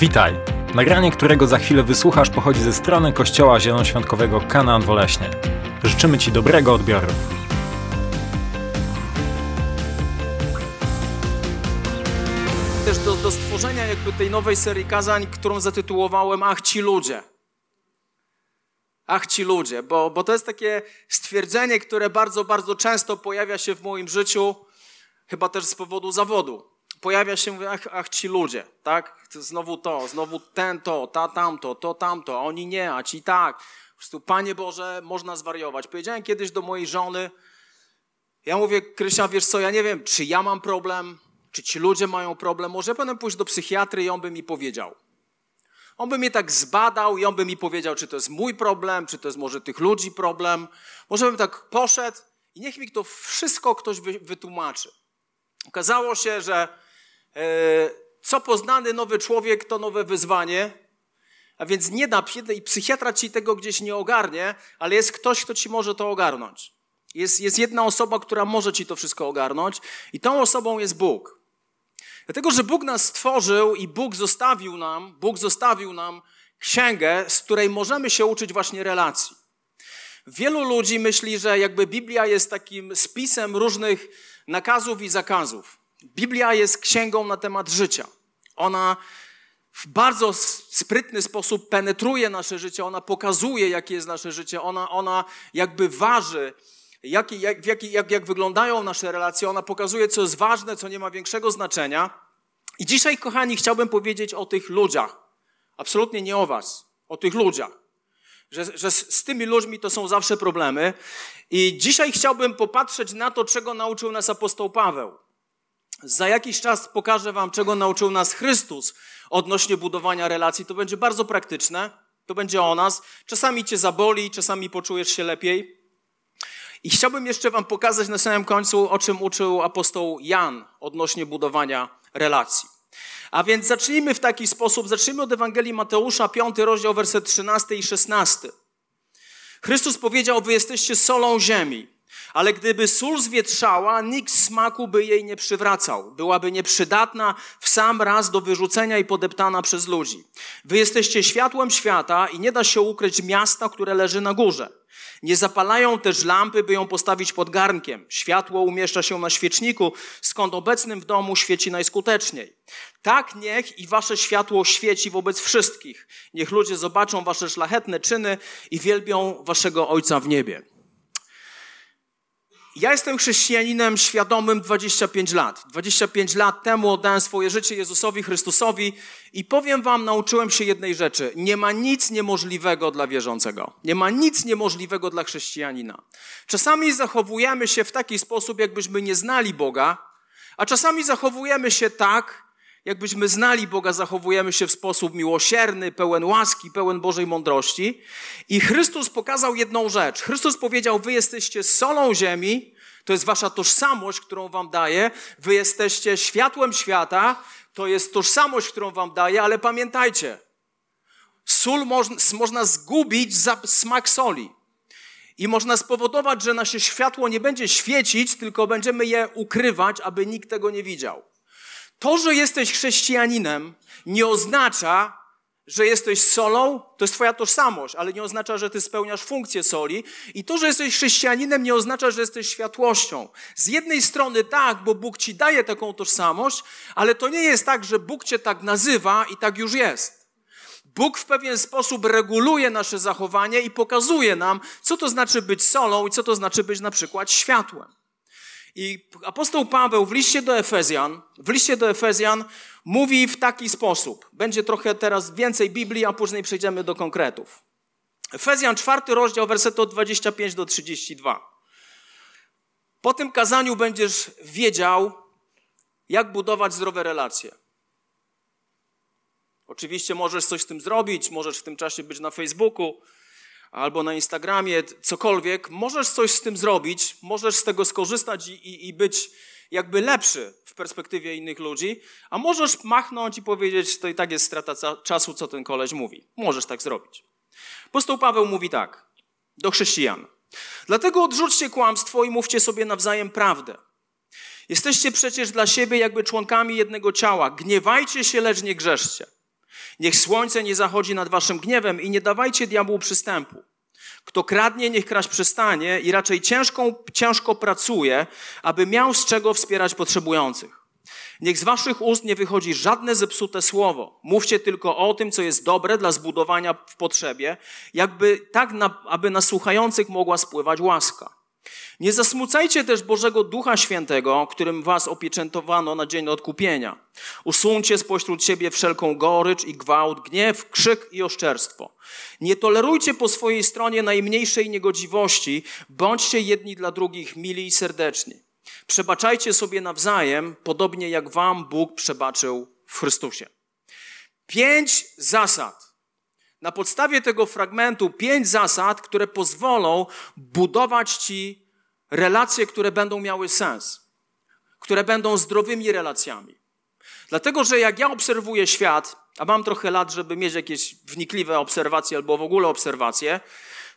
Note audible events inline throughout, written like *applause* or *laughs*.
Witaj! Nagranie, którego za chwilę wysłuchasz, pochodzi ze strony Kościoła Zielonoświątkowego Kanaan Woleśnie. Życzymy Ci dobrego odbioru. też do, do stworzenia jakby tej nowej serii kazań, którą zatytułowałem Ach ci ludzie. Ach ci ludzie, bo, bo to jest takie stwierdzenie, które bardzo, bardzo często pojawia się w moim życiu, chyba też z powodu zawodu. Pojawia się, ach, ach ci ludzie, tak? Znowu to, znowu ten to, ta tamto, to tamto, a oni nie, a ci tak. Po prostu, Panie Boże, można zwariować. Powiedziałem kiedyś do mojej żony, ja mówię, Krysia, wiesz co, ja nie wiem, czy ja mam problem, czy ci ludzie mają problem. Może powinienem pójść do psychiatry i on by mi powiedział. On by mnie tak zbadał i on by mi powiedział, czy to jest mój problem, czy to jest może tych ludzi problem. Może bym tak poszedł i niech mi to wszystko ktoś wytłumaczy. Okazało się, że e, co poznany nowy człowiek, to nowe wyzwanie. A więc nie da i psychiatra ci tego gdzieś nie ogarnie, ale jest ktoś, kto ci może to ogarnąć. Jest, jest jedna osoba, która może ci to wszystko ogarnąć, i tą osobą jest Bóg. Dlatego, że Bóg nas stworzył i Bóg zostawił nam, Bóg zostawił nam księgę, z której możemy się uczyć właśnie relacji. Wielu ludzi myśli, że jakby Biblia jest takim spisem różnych nakazów i zakazów. Biblia jest księgą na temat życia. Ona w bardzo sprytny sposób penetruje nasze życie, ona pokazuje, jakie jest nasze życie, ona, ona jakby waży jak, jak, jak, jak, wyglądają nasze relacje. Ona pokazuje, co jest ważne, co nie ma większego znaczenia. I dzisiaj, kochani, chciałbym powiedzieć o tych ludziach. Absolutnie nie o Was, o tych ludziach. Że, że z tymi ludźmi to są zawsze problemy. I dzisiaj chciałbym popatrzeć na to, czego nauczył nas apostoł Paweł. Za jakiś czas pokażę Wam, czego nauczył nas Chrystus odnośnie budowania relacji. To będzie bardzo praktyczne. To będzie o nas. Czasami Cię zaboli, czasami poczujesz się lepiej. I chciałbym jeszcze Wam pokazać na samym końcu, o czym uczył apostoł Jan odnośnie budowania relacji. A więc zacznijmy w taki sposób, zacznijmy od Ewangelii Mateusza, 5 rozdział, werset 13 i 16. Chrystus powiedział, wy jesteście solą ziemi. Ale gdyby sól zwietrzała, nikt smaku by jej nie przywracał. Byłaby nieprzydatna w sam raz do wyrzucenia i podeptana przez ludzi. Wy jesteście światłem świata i nie da się ukryć miasta, które leży na górze. Nie zapalają też lampy, by ją postawić pod garnkiem. Światło umieszcza się na świeczniku, skąd obecnym w domu świeci najskuteczniej. Tak niech i wasze światło świeci wobec wszystkich. Niech ludzie zobaczą wasze szlachetne czyny i wielbią waszego Ojca w niebie. Ja jestem chrześcijaninem świadomym 25 lat. 25 lat temu oddałem swoje życie Jezusowi Chrystusowi i powiem Wam, nauczyłem się jednej rzeczy. Nie ma nic niemożliwego dla wierzącego. Nie ma nic niemożliwego dla chrześcijanina. Czasami zachowujemy się w taki sposób, jakbyśmy nie znali Boga, a czasami zachowujemy się tak, jakbyśmy znali Boga, zachowujemy się w sposób miłosierny, pełen łaski, pełen Bożej mądrości. I Chrystus pokazał jedną rzecz. Chrystus powiedział: Wy jesteście solą ziemi, to jest wasza tożsamość, którą wam daję. Wy jesteście światłem świata, to jest tożsamość, którą wam daję, ale pamiętajcie, sól można, można zgubić za smak soli. I można spowodować, że nasze światło nie będzie świecić, tylko będziemy je ukrywać, aby nikt tego nie widział. To, że jesteś chrześcijaninem, nie oznacza, że jesteś solą, to jest twoja tożsamość, ale nie oznacza, że ty spełniasz funkcję soli. I to, że jesteś chrześcijaninem, nie oznacza, że jesteś światłością. Z jednej strony tak, bo Bóg ci daje taką tożsamość, ale to nie jest tak, że Bóg cię tak nazywa i tak już jest. Bóg w pewien sposób reguluje nasze zachowanie i pokazuje nam, co to znaczy być solą i co to znaczy być na przykład światłem. I apostoł Paweł w liście do Efezjan, w liście do Efezjan mówi w taki sposób. Będzie trochę teraz więcej Biblii, a później przejdziemy do konkretów. Efezjan, czwarty rozdział, werset od 25 do 32. Po tym kazaniu będziesz wiedział, jak budować zdrowe relacje. Oczywiście możesz coś z tym zrobić, możesz w tym czasie być na Facebooku, albo na Instagramie, cokolwiek, możesz coś z tym zrobić, możesz z tego skorzystać i, i, i być jakby lepszy w perspektywie innych ludzi, a możesz machnąć i powiedzieć, to i tak jest strata czasu, co ten koleś mówi. Możesz tak zrobić. Apostoł Paweł mówi tak do chrześcijan. Dlatego odrzućcie kłamstwo i mówcie sobie nawzajem prawdę. Jesteście przecież dla siebie jakby członkami jednego ciała. Gniewajcie się, lecz nie grzeszcie. Niech słońce nie zachodzi nad waszym gniewem i nie dawajcie diabłu przystępu. Kto kradnie, niech kraść przestanie i raczej ciężko pracuje, aby miał z czego wspierać potrzebujących. Niech z waszych ust nie wychodzi żadne zepsute słowo. Mówcie tylko o tym, co jest dobre dla zbudowania w potrzebie, jakby tak, na, aby na słuchających mogła spływać łaska. Nie zasmucajcie też Bożego Ducha Świętego, którym was opieczętowano na dzień odkupienia. Usuńcie spośród siebie wszelką gorycz i gwałt, gniew, krzyk i oszczerstwo. Nie tolerujcie po swojej stronie najmniejszej niegodziwości, bądźcie jedni dla drugich mili i serdeczni. Przebaczajcie sobie nawzajem, podobnie jak wam Bóg przebaczył w Chrystusie. Pięć zasad. Na podstawie tego fragmentu pięć zasad, które pozwolą budować ci relacje, które będą miały sens, które będą zdrowymi relacjami. Dlatego, że jak ja obserwuję świat, a mam trochę lat, żeby mieć jakieś wnikliwe obserwacje albo w ogóle obserwacje,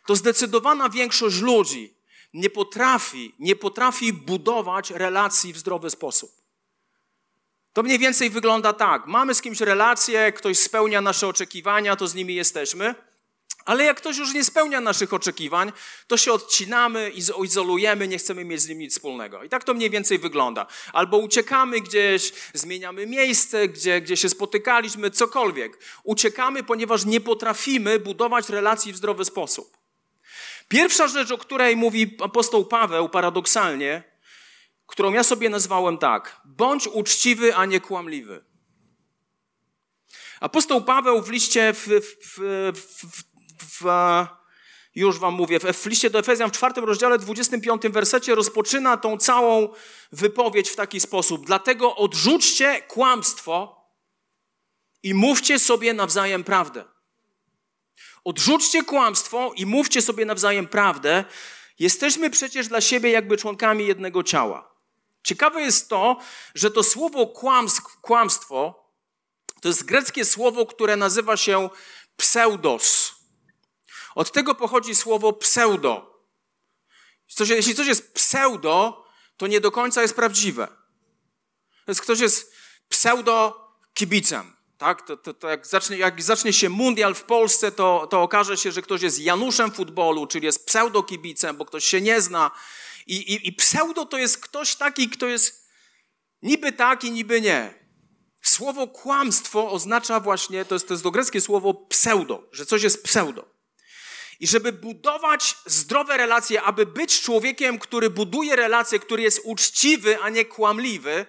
to zdecydowana większość ludzi nie potrafi, nie potrafi budować relacji w zdrowy sposób. To mniej więcej wygląda tak. Mamy z kimś relację, ktoś spełnia nasze oczekiwania, to z nimi jesteśmy. Ale jak ktoś już nie spełnia naszych oczekiwań, to się odcinamy, izolujemy, nie chcemy mieć z nim nic wspólnego. I tak to mniej więcej wygląda. Albo uciekamy gdzieś, zmieniamy miejsce, gdzie, gdzie się spotykaliśmy, cokolwiek. Uciekamy, ponieważ nie potrafimy budować relacji w zdrowy sposób. Pierwsza rzecz, o której mówi apostoł Paweł paradoksalnie, którą ja sobie nazwałem tak: bądź uczciwy, a nie kłamliwy. Apostoł Paweł w liście w, w, w, w, już wam mówię, w liście do Efezjan w czwartym rozdziale, 25 wersecie rozpoczyna tą całą wypowiedź w taki sposób. Dlatego odrzućcie kłamstwo i mówcie sobie nawzajem prawdę. Odrzućcie kłamstwo i mówcie sobie nawzajem prawdę. Jesteśmy przecież dla siebie jakby członkami jednego ciała. Ciekawe jest to, że to słowo kłamstwo to jest greckie słowo, które nazywa się pseudos. Od tego pochodzi słowo pseudo. Jeśli coś jest pseudo, to nie do końca jest prawdziwe. Więc ktoś jest pseudo kibicem. Tak? To, to, to jak, zacznie, jak, zacznie, się mundial w Polsce, to, to okaże się, że ktoś jest Januszem futbolu, czyli jest pseudo kibicem, bo ktoś się nie zna. I, i, I pseudo to jest ktoś taki, kto jest niby tak i niby nie. Słowo kłamstwo oznacza właśnie, to jest, to jest to greckie słowo pseudo, że coś jest pseudo. I żeby budować zdrowe relacje, aby być człowiekiem, który buduje relacje, który jest uczciwy, a nie kłamliwy,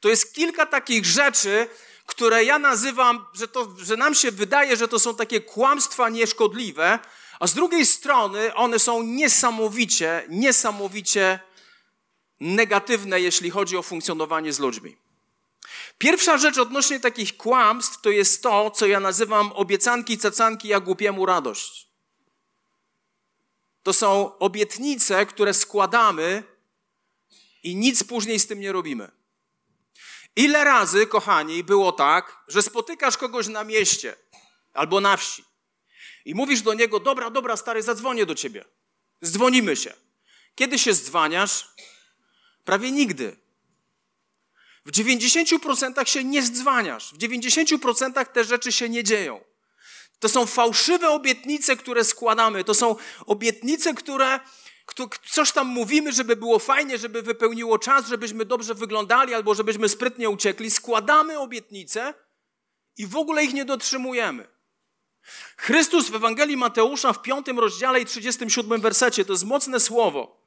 to jest kilka takich rzeczy, które ja nazywam, że, to, że nam się wydaje, że to są takie kłamstwa nieszkodliwe, a z drugiej strony one są niesamowicie, niesamowicie negatywne, jeśli chodzi o funkcjonowanie z ludźmi. Pierwsza rzecz odnośnie takich kłamstw to jest to, co ja nazywam obiecanki, cacanki, jak głupiemu radość. To są obietnice, które składamy i nic później z tym nie robimy. Ile razy, kochani, było tak, że spotykasz kogoś na mieście albo na wsi i mówisz do niego: Dobra, dobra, stary, zadzwonię do ciebie. Zdzwonimy się. Kiedy się zdzwaniasz? Prawie nigdy. W 90% się nie zdzwaniasz. W 90% te rzeczy się nie dzieją. To są fałszywe obietnice, które składamy. To są obietnice, które coś tam mówimy, żeby było fajnie, żeby wypełniło czas, żebyśmy dobrze wyglądali albo żebyśmy sprytnie uciekli. Składamy obietnice i w ogóle ich nie dotrzymujemy. Chrystus w Ewangelii Mateusza w 5 rozdziale i 37 wersecie, to jest mocne słowo.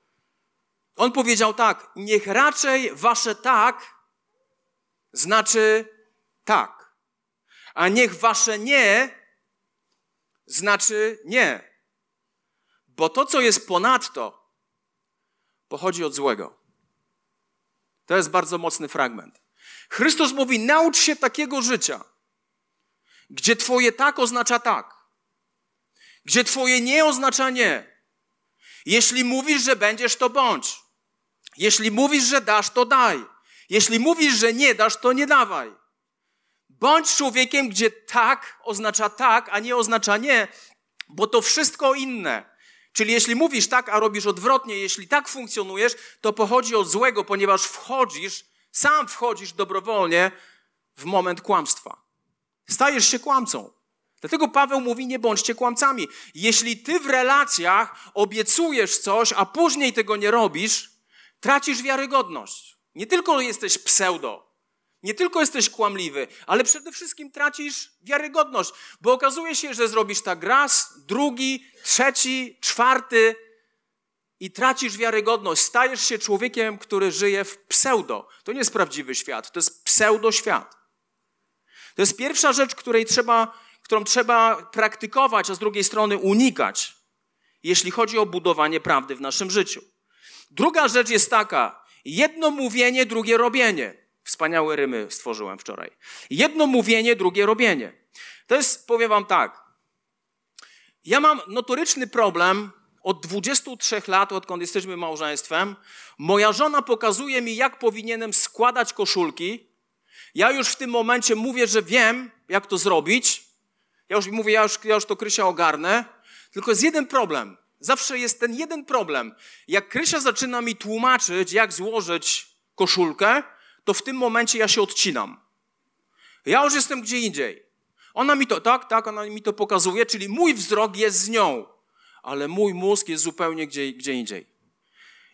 On powiedział tak: Niech raczej wasze tak znaczy tak, a niech wasze nie znaczy nie. Bo to, co jest ponadto, pochodzi od złego. To jest bardzo mocny fragment. Chrystus mówi: naucz się takiego życia, gdzie Twoje tak oznacza tak, gdzie Twoje nie oznacza nie. Jeśli mówisz, że będziesz, to bądź. Jeśli mówisz, że dasz, to daj. Jeśli mówisz, że nie dasz, to nie dawaj. Bądź człowiekiem, gdzie tak oznacza tak, a nie oznacza nie, bo to wszystko inne. Czyli jeśli mówisz tak, a robisz odwrotnie, jeśli tak funkcjonujesz, to pochodzi od złego, ponieważ wchodzisz, sam wchodzisz dobrowolnie w moment kłamstwa. Stajesz się kłamcą. Dlatego Paweł mówi: Nie bądźcie kłamcami. Jeśli ty w relacjach obiecujesz coś, a później tego nie robisz, tracisz wiarygodność. Nie tylko jesteś pseudo, nie tylko jesteś kłamliwy, ale przede wszystkim tracisz wiarygodność, bo okazuje się, że zrobisz tak raz, drugi, trzeci, czwarty i tracisz wiarygodność. Stajesz się człowiekiem, który żyje w pseudo. To nie jest prawdziwy świat, to jest pseudo świat. To jest pierwsza rzecz, której trzeba, którą trzeba praktykować, a z drugiej strony unikać, jeśli chodzi o budowanie prawdy w naszym życiu. Druga rzecz jest taka: jedno mówienie, drugie robienie. Wspaniałe rymy stworzyłem wczoraj. Jedno mówienie, drugie robienie. To jest, powiem wam tak. Ja mam notoryczny problem od 23 lat, odkąd jesteśmy małżeństwem. Moja żona pokazuje mi, jak powinienem składać koszulki. Ja już w tym momencie mówię, że wiem, jak to zrobić. Ja już mówię, ja już, ja już to Krysia ogarnę. Tylko jest jeden problem. Zawsze jest ten jeden problem. Jak Krysia zaczyna mi tłumaczyć, jak złożyć koszulkę, to w tym momencie ja się odcinam. Ja już jestem gdzie indziej. Ona mi to, tak, tak, ona mi to pokazuje, czyli mój wzrok jest z nią, ale mój mózg jest zupełnie gdzie, gdzie indziej.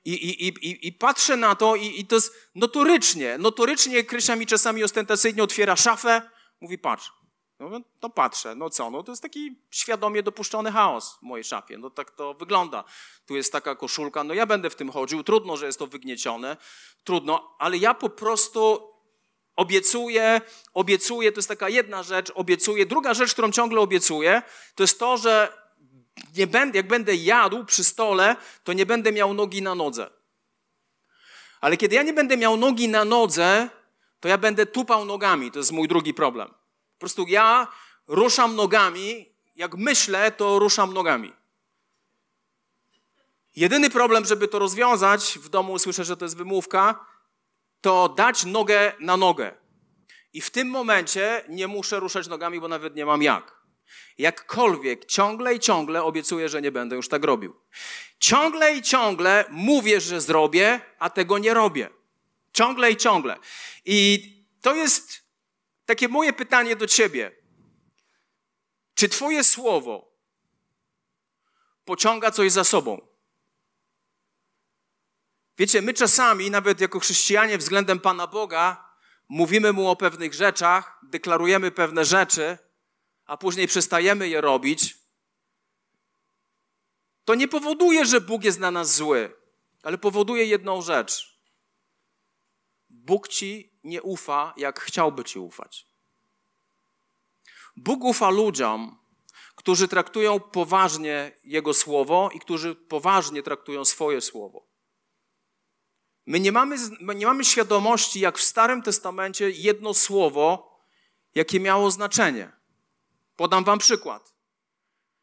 I, i, i, I patrzę na to i, i to jest notorycznie, notorycznie Krysia mi czasami ostentacyjnie otwiera szafę, mówi patrz, no to patrzę, no co, no to jest taki świadomie dopuszczony chaos w mojej szafie, no tak to wygląda. Tu jest taka koszulka, no ja będę w tym chodził, trudno, że jest to wygniecione, trudno, ale ja po prostu obiecuję, obiecuję, to jest taka jedna rzecz, obiecuję. Druga rzecz, którą ciągle obiecuję, to jest to, że nie będę, jak będę jadł przy stole, to nie będę miał nogi na nodze. Ale kiedy ja nie będę miał nogi na nodze, to ja będę tupał nogami. To jest mój drugi problem. Po prostu ja ruszam nogami, jak myślę, to ruszam nogami. Jedyny problem, żeby to rozwiązać, w domu słyszę, że to jest wymówka, to dać nogę na nogę. I w tym momencie nie muszę ruszać nogami, bo nawet nie mam jak. Jakkolwiek ciągle i ciągle obiecuję, że nie będę już tak robił. Ciągle i ciągle mówię, że zrobię, a tego nie robię. Ciągle i ciągle. I to jest takie moje pytanie do ciebie. Czy Twoje słowo pociąga coś za sobą? Wiecie, my czasami, nawet jako chrześcijanie względem Pana Boga, mówimy Mu o pewnych rzeczach, deklarujemy pewne rzeczy, a później przestajemy je robić. To nie powoduje, że Bóg jest na nas zły, ale powoduje jedną rzecz. Bóg ci nie ufa, jak chciałby ci ufać. Bóg ufa ludziom, którzy traktują poważnie Jego słowo i którzy poważnie traktują swoje słowo. My nie mamy, my nie mamy świadomości, jak w Starym Testamencie jedno słowo, jakie miało znaczenie. Podam wam przykład.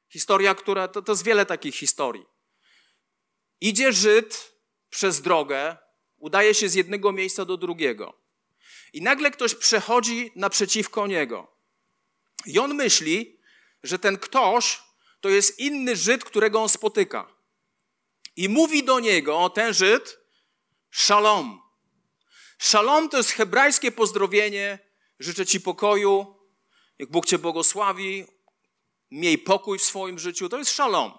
Historia, która, to, to jest wiele takich historii. Idzie Żyd przez drogę, udaje się z jednego miejsca do drugiego. I nagle ktoś przechodzi naprzeciwko niego. I on myśli, że ten ktoś to jest inny Żyd, którego on spotyka. I mówi do niego ten Żyd, Shalom. Shalom to jest hebrajskie pozdrowienie. Życzę Ci pokoju. Jak Bóg Cię błogosławi, miej pokój w swoim życiu. To jest shalom.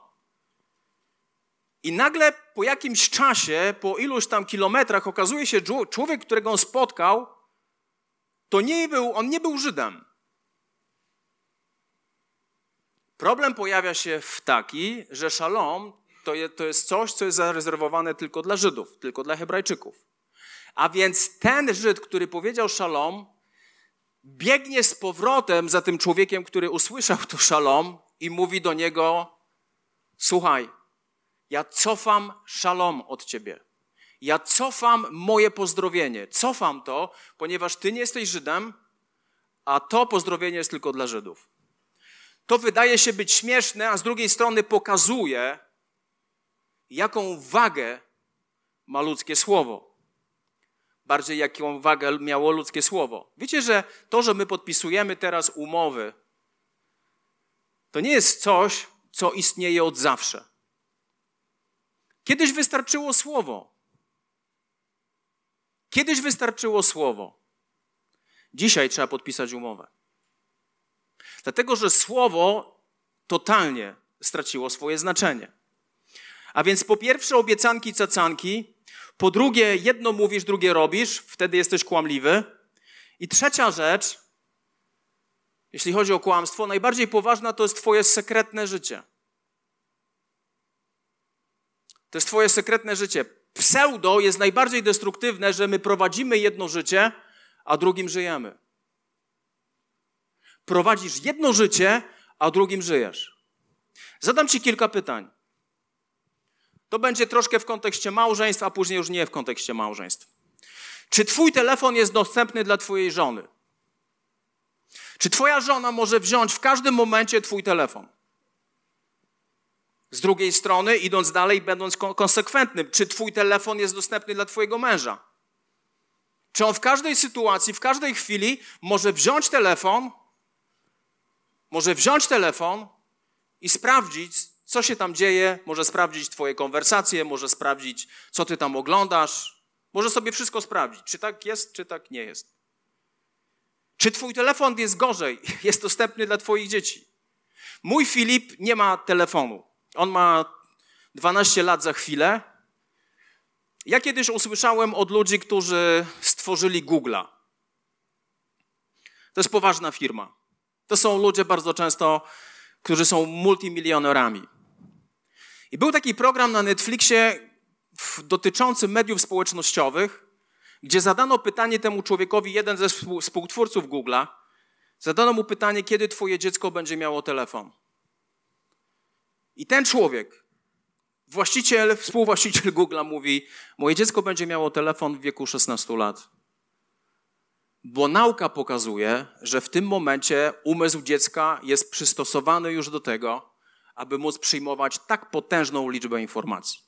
I nagle po jakimś czasie, po iluś tam kilometrach, okazuje się, człowiek, którego on spotkał, to nie był, on nie był Żydem. Problem pojawia się w taki, że szalom to, je, to jest coś, co jest zarezerwowane tylko dla Żydów, tylko dla Hebrajczyków. A więc ten Żyd, który powiedział szalom, biegnie z powrotem za tym człowiekiem, który usłyszał to szalom i mówi do niego: Słuchaj, ja cofam szalom od ciebie. Ja cofam moje pozdrowienie. Cofam to, ponieważ ty nie jesteś Żydem, a to pozdrowienie jest tylko dla Żydów. To wydaje się być śmieszne, a z drugiej strony pokazuje, jaką wagę ma ludzkie słowo. Bardziej jaką wagę miało ludzkie słowo. Wiecie, że to, że my podpisujemy teraz umowy, to nie jest coś, co istnieje od zawsze. Kiedyś wystarczyło słowo. Kiedyś wystarczyło słowo. Dzisiaj trzeba podpisać umowę. Dlatego, że słowo totalnie straciło swoje znaczenie. A więc po pierwsze obiecanki, cacanki, po drugie jedno mówisz, drugie robisz, wtedy jesteś kłamliwy. I trzecia rzecz, jeśli chodzi o kłamstwo, najbardziej poważna to jest twoje sekretne życie. To jest twoje sekretne życie. Pseudo jest najbardziej destruktywne, że my prowadzimy jedno życie, a drugim żyjemy. Prowadzisz jedno życie, a drugim żyjesz. Zadam ci kilka pytań. To będzie troszkę w kontekście małżeństw, a później już nie w kontekście małżeństw. Czy twój telefon jest dostępny dla twojej żony? Czy twoja żona może wziąć w każdym momencie twój telefon? Z drugiej strony, idąc dalej, będąc konsekwentnym, czy twój telefon jest dostępny dla twojego męża? Czy on w każdej sytuacji, w każdej chwili może wziąć telefon, może wziąć telefon i sprawdzić, co się tam dzieje, może sprawdzić Twoje konwersacje, może sprawdzić, co Ty tam oglądasz, może sobie wszystko sprawdzić, czy tak jest, czy tak nie jest. Czy Twój telefon jest gorzej, *laughs* jest dostępny dla Twoich dzieci? Mój Filip nie ma telefonu. On ma 12 lat za chwilę. Ja kiedyś usłyszałem od ludzi, którzy stworzyli Google'a. To jest poważna firma. To są ludzie bardzo często, którzy są multimilionerami. I był taki program na Netflixie dotyczący mediów społecznościowych, gdzie zadano pytanie temu człowiekowi, jeden ze współtwórców Google'a, zadano mu pytanie, kiedy twoje dziecko będzie miało telefon. I ten człowiek, właściciel, współwłaściciel Google'a mówi, moje dziecko będzie miało telefon w wieku 16 lat. Bo nauka pokazuje, że w tym momencie umysł dziecka jest przystosowany już do tego, aby móc przyjmować tak potężną liczbę informacji.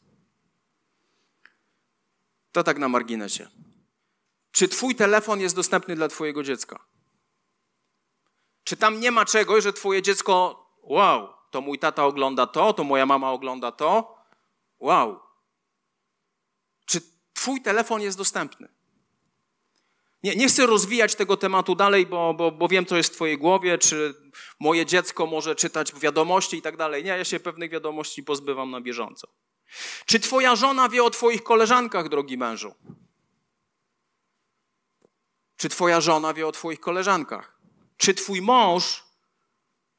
To tak na marginesie. Czy Twój telefon jest dostępny dla Twojego dziecka? Czy tam nie ma czegoś, że Twoje dziecko, wow, to mój tata ogląda to, to moja mama ogląda to? Wow. Czy Twój telefon jest dostępny? Nie, nie chcę rozwijać tego tematu dalej, bo, bo, bo wiem, co jest w Twojej głowie, czy moje dziecko może czytać wiadomości i tak dalej. Nie, ja się pewnych wiadomości pozbywam na bieżąco. Czy Twoja żona wie o Twoich koleżankach, drogi mężu? Czy Twoja żona wie o Twoich koleżankach? Czy Twój mąż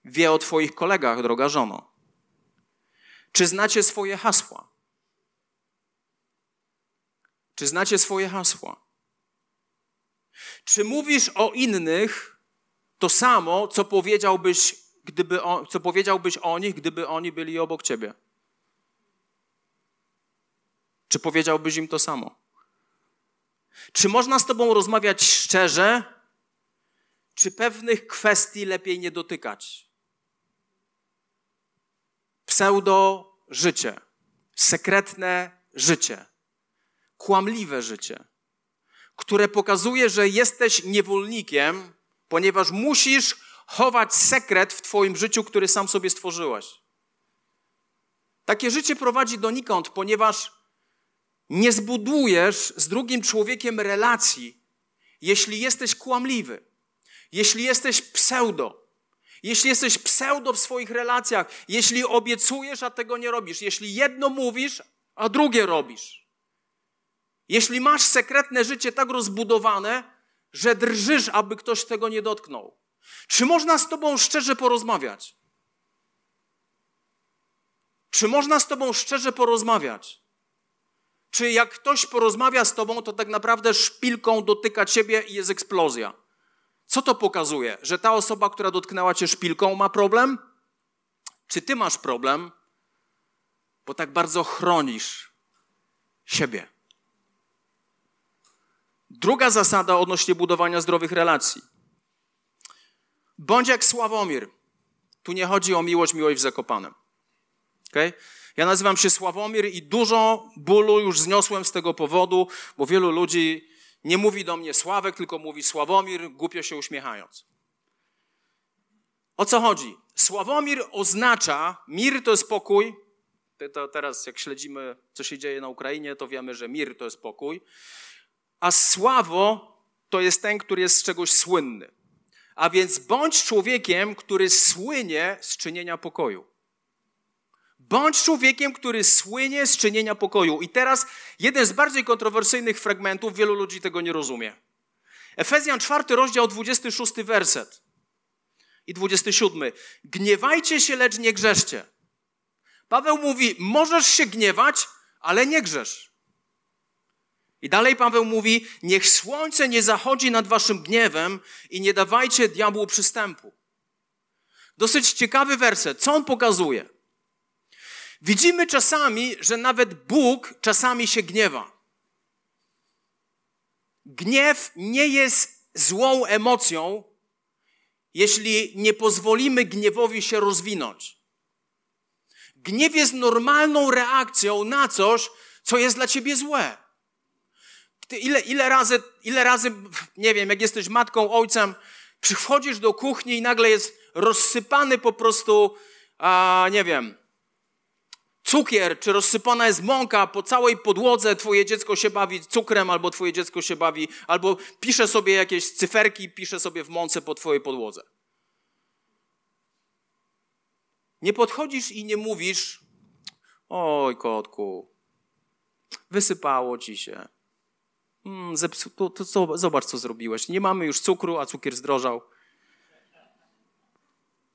wie o Twoich kolegach, droga żono? Czy znacie swoje hasła? Czy znacie swoje hasła? Czy mówisz o innych to samo, co powiedziałbyś, gdyby o, co powiedziałbyś o nich, gdyby oni byli obok ciebie? Czy powiedziałbyś im to samo? Czy można z tobą rozmawiać szczerze, czy pewnych kwestii lepiej nie dotykać? Pseudo życie, sekretne życie, kłamliwe życie które pokazuje, że jesteś niewolnikiem, ponieważ musisz chować sekret w Twoim życiu, który sam sobie stworzyłeś. Takie życie prowadzi donikąd, ponieważ nie zbudujesz z drugim człowiekiem relacji, jeśli jesteś kłamliwy, jeśli jesteś pseudo, jeśli jesteś pseudo w swoich relacjach, jeśli obiecujesz, a tego nie robisz, jeśli jedno mówisz, a drugie robisz. Jeśli masz sekretne życie tak rozbudowane, że drżysz, aby ktoś tego nie dotknął, czy można z Tobą szczerze porozmawiać? Czy można z Tobą szczerze porozmawiać? Czy jak ktoś porozmawia z Tobą, to tak naprawdę szpilką dotyka Ciebie i jest eksplozja? Co to pokazuje? Że ta osoba, która dotknęła Cię szpilką, ma problem? Czy Ty masz problem, bo tak bardzo chronisz siebie? Druga zasada odnośnie budowania zdrowych relacji. Bądź jak Sławomir. Tu nie chodzi o miłość, miłość w Zakopanem. Okay? Ja nazywam się Sławomir i dużo bólu już zniosłem z tego powodu, bo wielu ludzi nie mówi do mnie Sławek, tylko mówi Sławomir, głupio się uśmiechając. O co chodzi? Sławomir oznacza, mir to jest pokój. To teraz, jak śledzimy, co się dzieje na Ukrainie, to wiemy, że mir to jest pokój. A sławo to jest ten, który jest z czegoś słynny. A więc bądź człowiekiem, który słynie z czynienia pokoju. Bądź człowiekiem, który słynie z czynienia pokoju. I teraz jeden z bardziej kontrowersyjnych fragmentów, wielu ludzi tego nie rozumie. Efezjan 4, rozdział 26, werset i 27. Gniewajcie się, lecz nie grzeszcie. Paweł mówi, możesz się gniewać, ale nie grzesz. I dalej Paweł mówi, niech słońce nie zachodzi nad waszym gniewem i nie dawajcie diabłu przystępu. Dosyć ciekawy werset. Co on pokazuje? Widzimy czasami, że nawet Bóg czasami się gniewa. Gniew nie jest złą emocją, jeśli nie pozwolimy gniewowi się rozwinąć. Gniew jest normalną reakcją na coś, co jest dla ciebie złe. Ile, ile, razy, ile razy, nie wiem, jak jesteś matką, ojcem, przychodzisz do kuchni i nagle jest rozsypany po prostu, a, nie wiem, cukier, czy rozsypana jest mąka po całej podłodze, twoje dziecko się bawi cukrem, albo twoje dziecko się bawi, albo pisze sobie jakieś cyferki, pisze sobie w mące po twojej podłodze. Nie podchodzisz i nie mówisz, oj kotku, wysypało ci się. Hmm, zepsu, to, to, zobacz, co zrobiłeś. Nie mamy już cukru, a cukier zdrożał.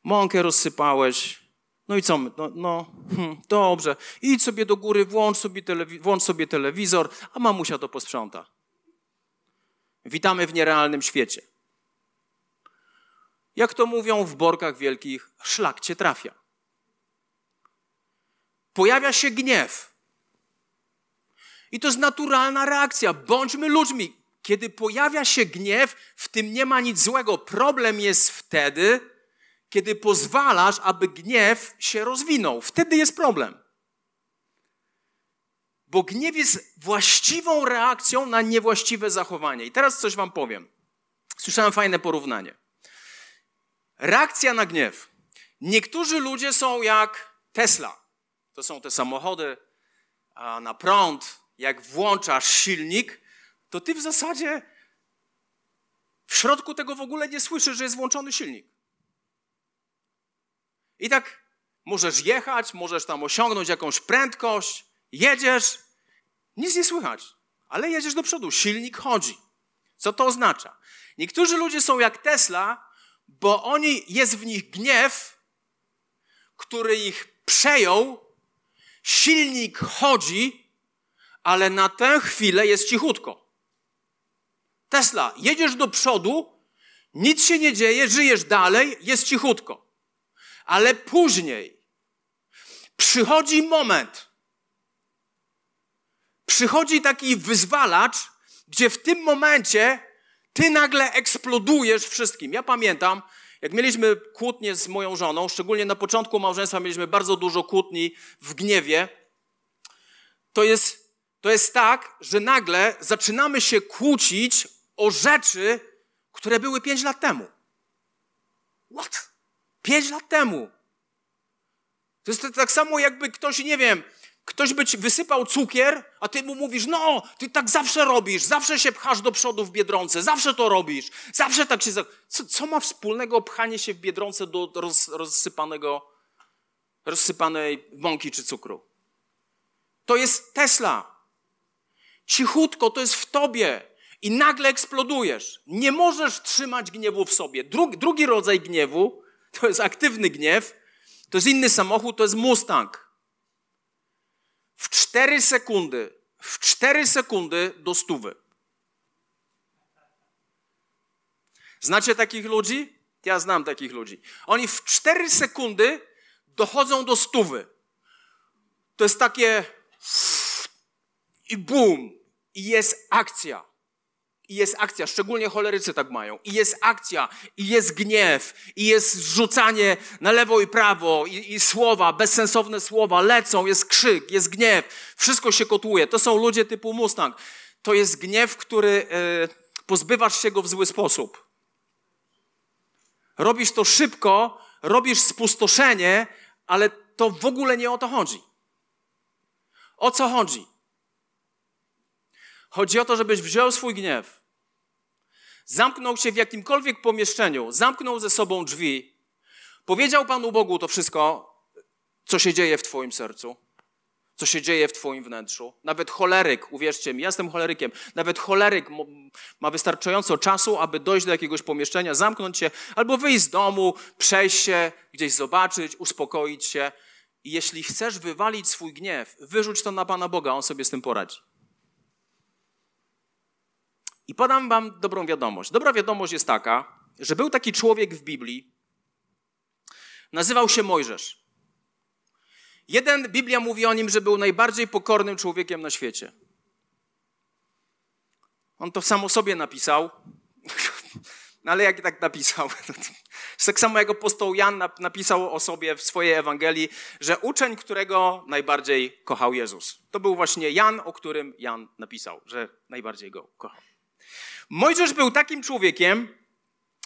Mąkę rozsypałeś. No i co? No, no hmm, dobrze. Idź sobie do góry, włącz sobie, telewi- włącz sobie telewizor, a mamusia to posprząta. Witamy w nierealnym świecie. Jak to mówią w borkach wielkich, szlak cię trafia pojawia się gniew. I to jest naturalna reakcja. Bądźmy ludźmi. Kiedy pojawia się gniew, w tym nie ma nic złego. Problem jest wtedy, kiedy pozwalasz, aby gniew się rozwinął. Wtedy jest problem. Bo gniew jest właściwą reakcją na niewłaściwe zachowanie. I teraz coś Wam powiem. Słyszałem fajne porównanie. Reakcja na gniew. Niektórzy ludzie są jak Tesla. To są te samochody na prąd. Jak włączasz silnik, to ty w zasadzie w środku tego w ogóle nie słyszysz, że jest włączony silnik. I tak możesz jechać, możesz tam osiągnąć jakąś prędkość, jedziesz, nic nie słychać, ale jedziesz do przodu, silnik chodzi. Co to oznacza? Niektórzy ludzie są jak Tesla, bo oni jest w nich gniew, który ich przejął silnik chodzi, ale na tę chwilę jest cichutko. Tesla, jedziesz do przodu, nic się nie dzieje, żyjesz dalej, jest cichutko. Ale później przychodzi moment, przychodzi taki wyzwalacz, gdzie w tym momencie ty nagle eksplodujesz wszystkim. Ja pamiętam, jak mieliśmy kłótnie z moją żoną, szczególnie na początku małżeństwa mieliśmy bardzo dużo kłótni w gniewie, to jest, to jest tak, że nagle zaczynamy się kłócić o rzeczy, które były pięć lat temu. What? Pięć lat temu. To jest tak samo, jakby ktoś, nie wiem, Ktoś by ci wysypał cukier, a ty mu mówisz, no, ty tak zawsze robisz, zawsze się pchasz do przodu w Biedronce, zawsze to robisz, zawsze tak się... Co, co ma wspólnego pchanie się w Biedronce do roz, rozsypanego, rozsypanej mąki czy cukru? To jest Tesla. Cichutko, to jest w tobie. I nagle eksplodujesz. Nie możesz trzymać gniewu w sobie. Drugi, drugi rodzaj gniewu to jest aktywny gniew, to jest inny samochód, to jest Mustang w 4 sekundy, w 4 sekundy do stówy. Znacie takich ludzi? Ja znam takich ludzi. Oni w 4 sekundy dochodzą do stówy. To jest takie i bum, i jest akcja i jest akcja, szczególnie cholerycy tak mają, i jest akcja, i jest gniew, i jest rzucanie na lewo i prawo, i, i, słowa, bezsensowne słowa lecą, jest krzyk, jest gniew, wszystko się kotłuje. To są ludzie typu Mustang. To jest gniew, który e, pozbywasz się go w zły sposób. Robisz to szybko, robisz spustoszenie, ale to w ogóle nie o to chodzi. O co chodzi? Chodzi o to, żebyś wziął swój gniew, zamknął się w jakimkolwiek pomieszczeniu, zamknął ze sobą drzwi, powiedział Panu Bogu to wszystko, co się dzieje w Twoim sercu, co się dzieje w Twoim wnętrzu. Nawet choleryk, uwierzcie mi, ja jestem cholerykiem, nawet choleryk ma wystarczająco czasu, aby dojść do jakiegoś pomieszczenia, zamknąć się, albo wyjść z domu, przejść się, gdzieś zobaczyć, uspokoić się. I jeśli chcesz wywalić swój gniew, wyrzuć to na Pana Boga, On sobie z tym poradzi. I podam wam dobrą wiadomość. Dobra wiadomość jest taka, że był taki człowiek w Biblii, nazywał się Mojżesz. Jeden, Biblia mówi o nim, że był najbardziej pokornym człowiekiem na świecie. On to sam o sobie napisał, *laughs* ale jak tak napisał? *laughs* tak samo jak apostoł Jan napisał o sobie w swojej Ewangelii, że uczeń, którego najbardziej kochał Jezus. To był właśnie Jan, o którym Jan napisał, że najbardziej go kochał. Mojżesz był takim człowiekiem,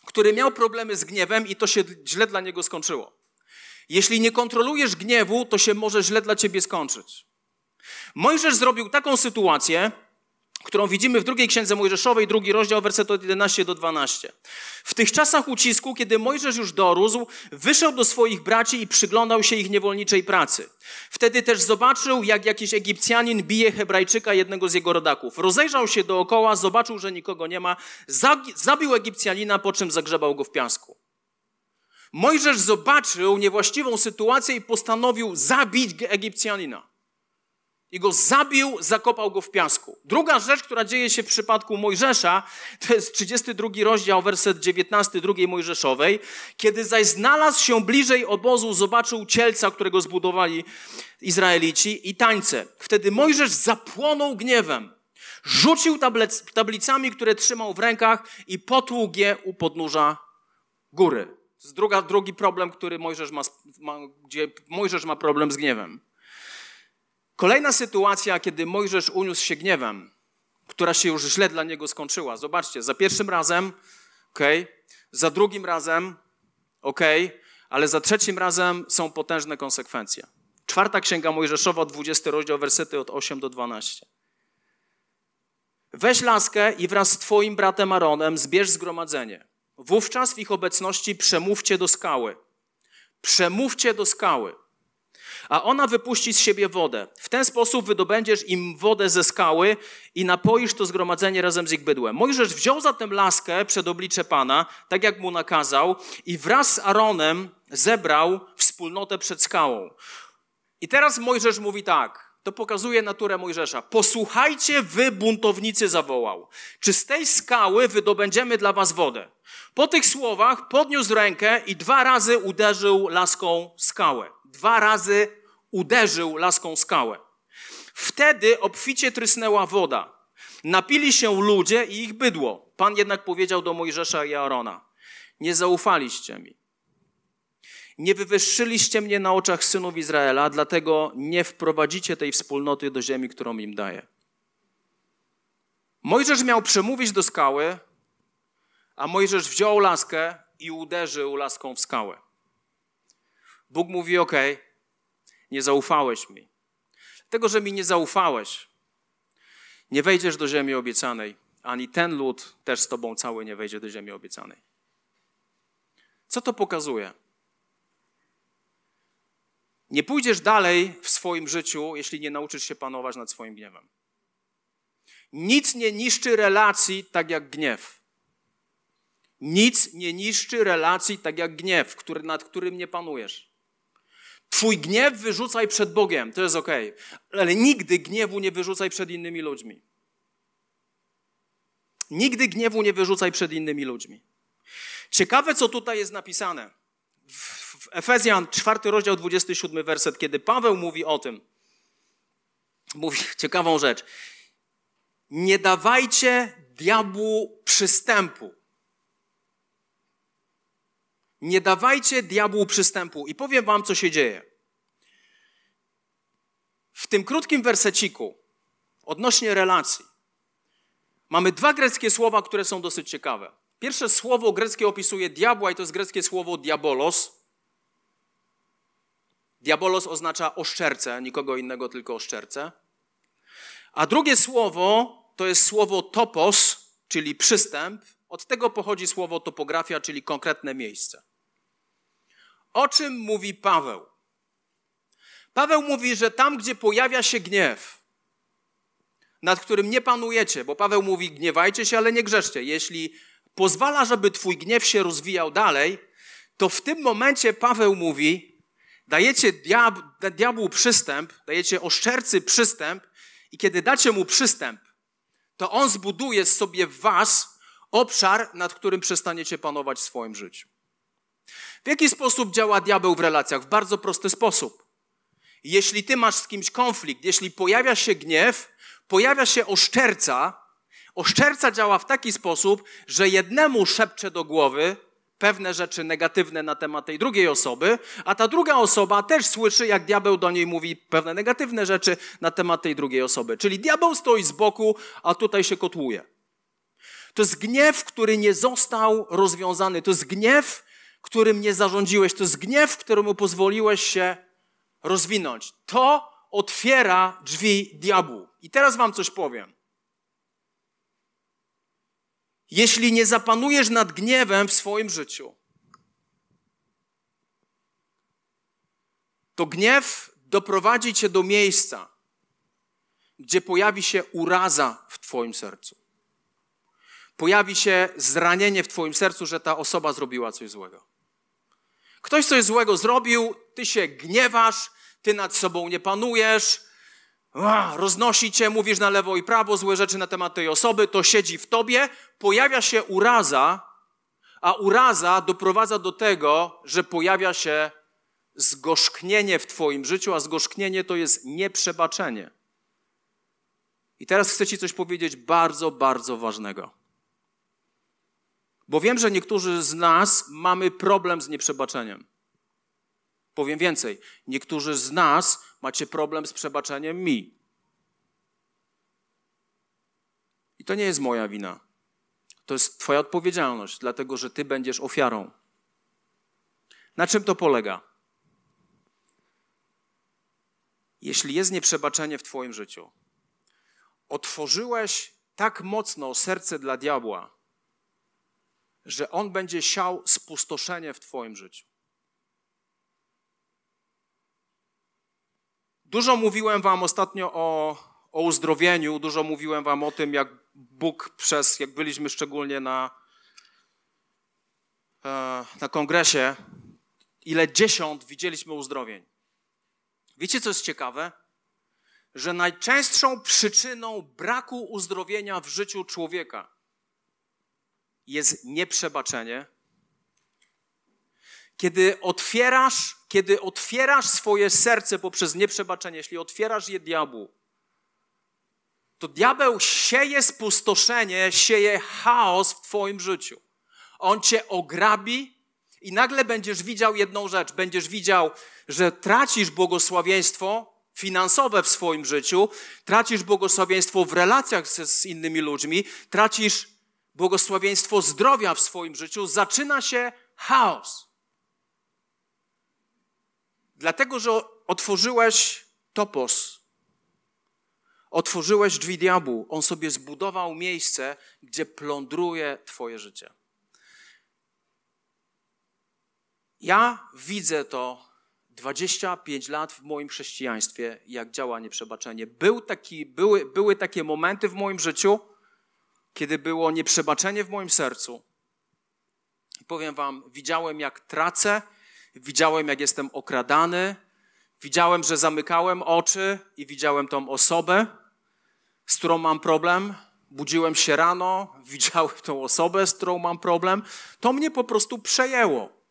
który miał problemy z gniewem i to się źle dla niego skończyło. Jeśli nie kontrolujesz gniewu, to się może źle dla ciebie skończyć. Mojżesz zrobił taką sytuację, którą widzimy w drugiej księdze Mojżeszowej, drugi rozdział, werset od 11 do 12. W tych czasach ucisku, kiedy Mojżesz już dorósł, wyszedł do swoich braci i przyglądał się ich niewolniczej pracy. Wtedy też zobaczył, jak jakiś Egipcjanin bije Hebrajczyka, jednego z jego rodaków. Rozejrzał się dookoła, zobaczył, że nikogo nie ma, zabił Egipcjanina, po czym zagrzebał go w piasku. Mojżesz zobaczył niewłaściwą sytuację i postanowił zabić Egipcjanina i go zabił, zakopał go w piasku. Druga rzecz, która dzieje się w przypadku Mojżesza, to jest 32 rozdział, werset 19 drugiej Mojżeszowej. Kiedy zaś znalazł się bliżej obozu, zobaczył cielca, którego zbudowali Izraelici i tańce. Wtedy Mojżesz zapłonął gniewem. Rzucił tablicami, które trzymał w rękach i potługł je u podnóża góry. To jest druga, drugi problem, który Mojżesz ma, ma, gdzie Mojżesz ma problem z gniewem. Kolejna sytuacja, kiedy Mojżesz uniósł się gniewem, która się już źle dla niego skończyła. Zobaczcie, za pierwszym razem, ok, za drugim razem, ok, ale za trzecim razem są potężne konsekwencje. Czwarta księga Mojżeszowa, 20 rozdział, wersety od 8 do 12. Weź laskę i wraz z twoim bratem Aaronem zbierz zgromadzenie. Wówczas w ich obecności przemówcie do skały. Przemówcie do skały a ona wypuści z siebie wodę. W ten sposób wydobędziesz im wodę ze skały i napoisz to zgromadzenie razem z ich bydłem. Mojżesz wziął zatem laskę przed oblicze Pana, tak jak mu nakazał, i wraz z Aaronem zebrał wspólnotę przed skałą. I teraz Mojżesz mówi tak, to pokazuje naturę Mojżesza. Posłuchajcie, wy buntownicy zawołał. Czy z tej skały wydobędziemy dla was wodę? Po tych słowach podniósł rękę i dwa razy uderzył laską skałę. Dwa razy uderzył laską skałę. Wtedy obficie trysnęła woda. Napili się ludzie i ich bydło. Pan jednak powiedział do Mojżesza i Aarona: Nie zaufaliście mi. Nie wywyższyliście mnie na oczach synów Izraela, dlatego nie wprowadzicie tej wspólnoty do ziemi, którą im daję. Mojżesz miał przemówić do skały, a Mojżesz wziął laskę i uderzył laską w skałę. Bóg mówi: OK, nie zaufałeś mi. Tego, że mi nie zaufałeś, nie wejdziesz do ziemi obiecanej, ani ten lud też z tobą cały nie wejdzie do ziemi obiecanej. Co to pokazuje? Nie pójdziesz dalej w swoim życiu, jeśli nie nauczysz się panować nad swoim gniewem. Nic nie niszczy relacji tak jak gniew. Nic nie niszczy relacji tak jak gniew, który, nad którym nie panujesz. Twój gniew wyrzucaj przed Bogiem, to jest ok, ale nigdy gniewu nie wyrzucaj przed innymi ludźmi. Nigdy gniewu nie wyrzucaj przed innymi ludźmi. Ciekawe, co tutaj jest napisane. W Efezjan, 4 rozdział, 27 werset, kiedy Paweł mówi o tym, mówi ciekawą rzecz. Nie dawajcie diabłu przystępu. Nie dawajcie diabłu przystępu. I powiem wam, co się dzieje. W tym krótkim werseciku odnośnie relacji mamy dwa greckie słowa, które są dosyć ciekawe. Pierwsze słowo greckie opisuje diabła i to jest greckie słowo diabolos. Diabolos oznacza oszczercę, nikogo innego, tylko oszczercę. A drugie słowo to jest słowo topos, czyli przystęp, Od tego pochodzi słowo topografia, czyli konkretne miejsce. O czym mówi Paweł? Paweł mówi, że tam, gdzie pojawia się gniew, nad którym nie panujecie, bo Paweł mówi: gniewajcie się, ale nie grzeszcie. Jeśli pozwala, żeby twój gniew się rozwijał dalej, to w tym momencie Paweł mówi: dajecie diab, diabłu przystęp, dajecie oszczercy przystęp, i kiedy dacie mu przystęp, to on zbuduje sobie w was obszar, nad którym przestaniecie panować w swoim życiu. W jaki sposób działa diabeł w relacjach? W bardzo prosty sposób. Jeśli ty masz z kimś konflikt, jeśli pojawia się gniew, pojawia się oszczerca, oszczerca działa w taki sposób, że jednemu szepcze do głowy pewne rzeczy negatywne na temat tej drugiej osoby, a ta druga osoba też słyszy, jak diabeł do niej mówi pewne negatywne rzeczy na temat tej drugiej osoby. Czyli diabeł stoi z boku, a tutaj się kotłuje. To jest gniew, który nie został rozwiązany. To jest gniew, którym nie zarządziłeś. To jest gniew, któremu pozwoliłeś się rozwinąć. To otwiera drzwi diabłu. I teraz wam coś powiem. Jeśli nie zapanujesz nad gniewem w swoim życiu, to gniew doprowadzi cię do miejsca, gdzie pojawi się uraza w Twoim sercu. Pojawi się zranienie w Twoim sercu, że ta osoba zrobiła coś złego. Ktoś coś złego zrobił, ty się gniewasz, ty nad sobą nie panujesz, roznosi cię, mówisz na lewo i prawo złe rzeczy na temat tej osoby, to siedzi w tobie, pojawia się uraza, a uraza doprowadza do tego, że pojawia się zgorzknienie w twoim życiu, a zgorzknienie to jest nieprzebaczenie. I teraz chcę ci coś powiedzieć bardzo, bardzo ważnego. Bo wiem, że niektórzy z nas mamy problem z nieprzebaczeniem. Powiem więcej, niektórzy z nas macie problem z przebaczeniem mi. I to nie jest moja wina. To jest Twoja odpowiedzialność, dlatego że Ty będziesz ofiarą. Na czym to polega? Jeśli jest nieprzebaczenie w Twoim życiu, otworzyłeś tak mocno serce dla diabła, że on będzie siał spustoszenie w Twoim życiu. Dużo mówiłem Wam ostatnio o, o uzdrowieniu, dużo mówiłem Wam o tym, jak Bóg przez, jak byliśmy szczególnie na, e, na kongresie, ile dziesiąt widzieliśmy uzdrowień. Wiecie, co jest ciekawe? Że najczęstszą przyczyną braku uzdrowienia w życiu człowieka jest nieprzebaczenie. Kiedy otwierasz, kiedy otwierasz swoje serce poprzez nieprzebaczenie, jeśli otwierasz je diabłu, to diabeł sieje spustoszenie, sieje chaos w Twoim życiu. On cię ograbi i nagle będziesz widział jedną rzecz. Będziesz widział, że tracisz błogosławieństwo finansowe w swoim życiu, tracisz błogosławieństwo w relacjach z, z innymi ludźmi, tracisz błogosławieństwo zdrowia w swoim życiu, zaczyna się chaos. Dlatego, że otworzyłeś topos, otworzyłeś drzwi diabłu, on sobie zbudował miejsce, gdzie plądruje Twoje życie. Ja widzę to 25 lat w moim chrześcijaństwie, jak działa nieprzebaczenie. Był taki, były, były takie momenty w moim życiu, kiedy było nieprzebaczenie w moim sercu. Powiem Wam, widziałem, jak tracę, widziałem, jak jestem okradany, widziałem, że zamykałem oczy i widziałem tą osobę, z którą mam problem. Budziłem się rano, *laughs* widziałem tą osobę, z którą mam problem. To mnie po prostu przejęło.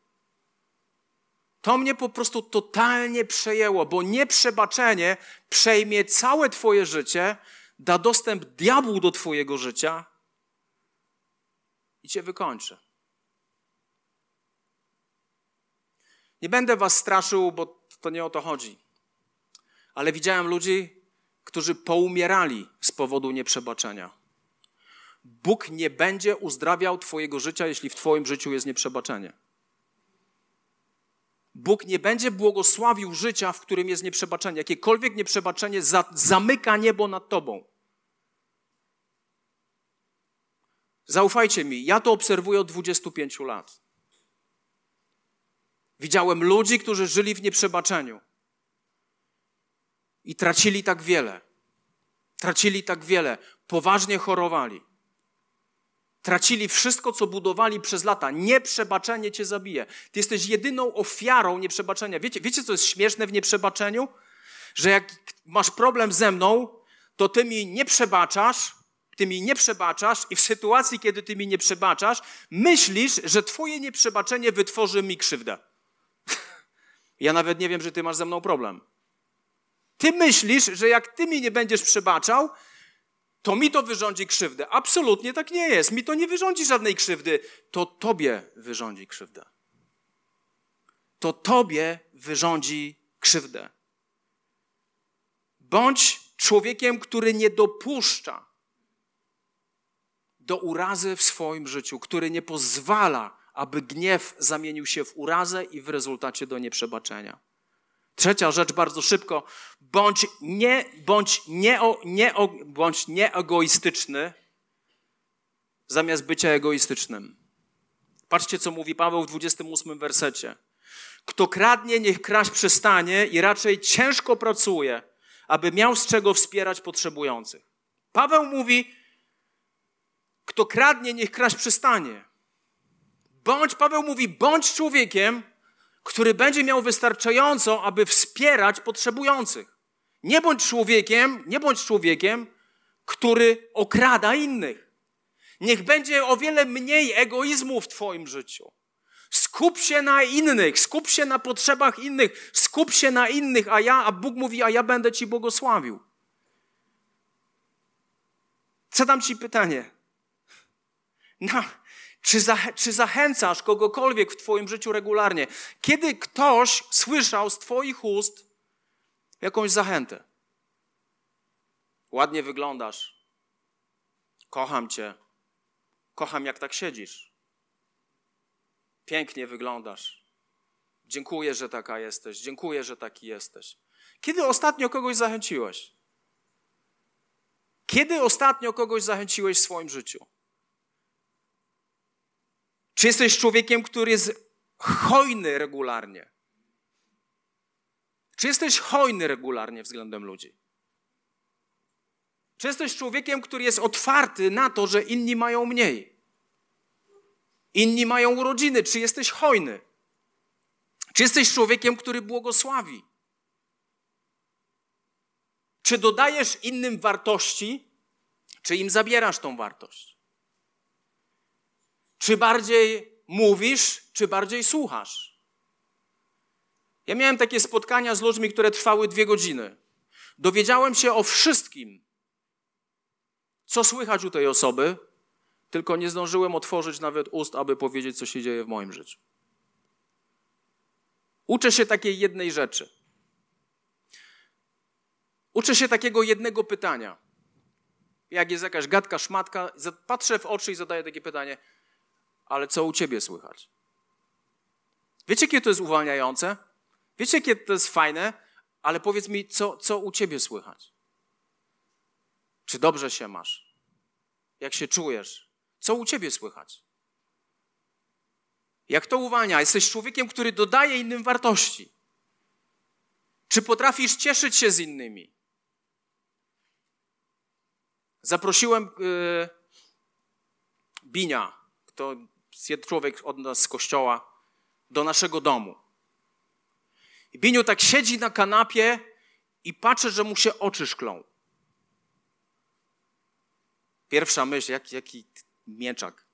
To mnie po prostu totalnie przejęło, bo nieprzebaczenie przejmie całe Twoje życie, da dostęp diabłu do Twojego życia i Cię wykończy. Nie będę Was straszył, bo to nie o to chodzi. Ale widziałem ludzi, którzy poumierali z powodu nieprzebaczenia. Bóg nie będzie uzdrawiał Twojego życia, jeśli w Twoim życiu jest nieprzebaczenie. Bóg nie będzie błogosławił życia, w którym jest nieprzebaczenie. Jakiekolwiek nieprzebaczenie za, zamyka niebo nad Tobą. Zaufajcie mi, ja to obserwuję od 25 lat. Widziałem ludzi, którzy żyli w nieprzebaczeniu i tracili tak wiele. Tracili tak wiele, poważnie chorowali. Tracili wszystko, co budowali przez lata. Nieprzebaczenie cię zabije. Ty jesteś jedyną ofiarą nieprzebaczenia. Wiecie, wiecie, co jest śmieszne w nieprzebaczeniu? Że jak masz problem ze mną, to ty mi nie przebaczasz, ty mi nie przebaczasz i w sytuacji, kiedy ty mi nie przebaczasz, myślisz, że twoje nieprzebaczenie wytworzy mi krzywdę. *laughs* ja nawet nie wiem, że ty masz ze mną problem. Ty myślisz, że jak ty mi nie będziesz przebaczał, to mi to wyrządzi krzywdę. Absolutnie tak nie jest. Mi to nie wyrządzi żadnej krzywdy. To tobie wyrządzi krzywdę. To tobie wyrządzi krzywdę. Bądź człowiekiem, który nie dopuszcza do urazy w swoim życiu, który nie pozwala, aby gniew zamienił się w urazę i w rezultacie do nieprzebaczenia. Trzecia rzecz, bardzo szybko. Bądź, nie, bądź, nie, nie, bądź nieegoistyczny zamiast bycia egoistycznym. Patrzcie, co mówi Paweł w 28 wersecie. Kto kradnie, niech kraść przestanie i raczej ciężko pracuje, aby miał z czego wspierać potrzebujących. Paweł mówi, kto kradnie, niech kraść przestanie. Bądź, Paweł mówi, bądź człowiekiem, który będzie miał wystarczająco, aby wspierać potrzebujących. Nie bądź człowiekiem, nie bądź człowiekiem, który okrada innych. Niech będzie o wiele mniej egoizmu w Twoim życiu. Skup się na innych, skup się na potrzebach innych, skup się na innych, a ja, a Bóg mówi, a ja będę Ci błogosławił. Zadam Ci pytanie. Na, czy, za, czy zachęcasz kogokolwiek w Twoim życiu regularnie? Kiedy ktoś słyszał z Twoich ust jakąś zachętę? Ładnie wyglądasz. Kocham Cię. Kocham, jak tak siedzisz. Pięknie wyglądasz. Dziękuję, że taka jesteś. Dziękuję, że taki jesteś. Kiedy ostatnio kogoś zachęciłeś? Kiedy ostatnio kogoś zachęciłeś w swoim życiu? Czy jesteś człowiekiem, który jest hojny regularnie? Czy jesteś hojny regularnie względem ludzi? Czy jesteś człowiekiem, który jest otwarty na to, że inni mają mniej? Inni mają urodziny. Czy jesteś hojny? Czy jesteś człowiekiem, który błogosławi? Czy dodajesz innym wartości, czy im zabierasz tą wartość? Czy bardziej mówisz, czy bardziej słuchasz? Ja miałem takie spotkania z ludźmi, które trwały dwie godziny. Dowiedziałem się o wszystkim, co słychać u tej osoby, tylko nie zdążyłem otworzyć nawet ust, aby powiedzieć, co się dzieje w moim życiu. Uczę się takiej jednej rzeczy. Uczę się takiego jednego pytania. Jak jest jakaś gadka, szmatka, patrzę w oczy i zadaję takie pytanie – ale co u ciebie słychać? Wiecie, jakie to jest uwalniające? Wiecie, jakie to jest fajne? Ale powiedz mi, co, co u ciebie słychać? Czy dobrze się masz? Jak się czujesz? Co u ciebie słychać? Jak to uwalnia? Jesteś człowiekiem, który dodaje innym wartości. Czy potrafisz cieszyć się z innymi? Zaprosiłem yy, Binia, to człowiek od nas z kościoła do naszego domu. I Biniu tak siedzi na kanapie i patrzy, że mu się oczy szklą. Pierwsza myśl, jak, jaki mieczak.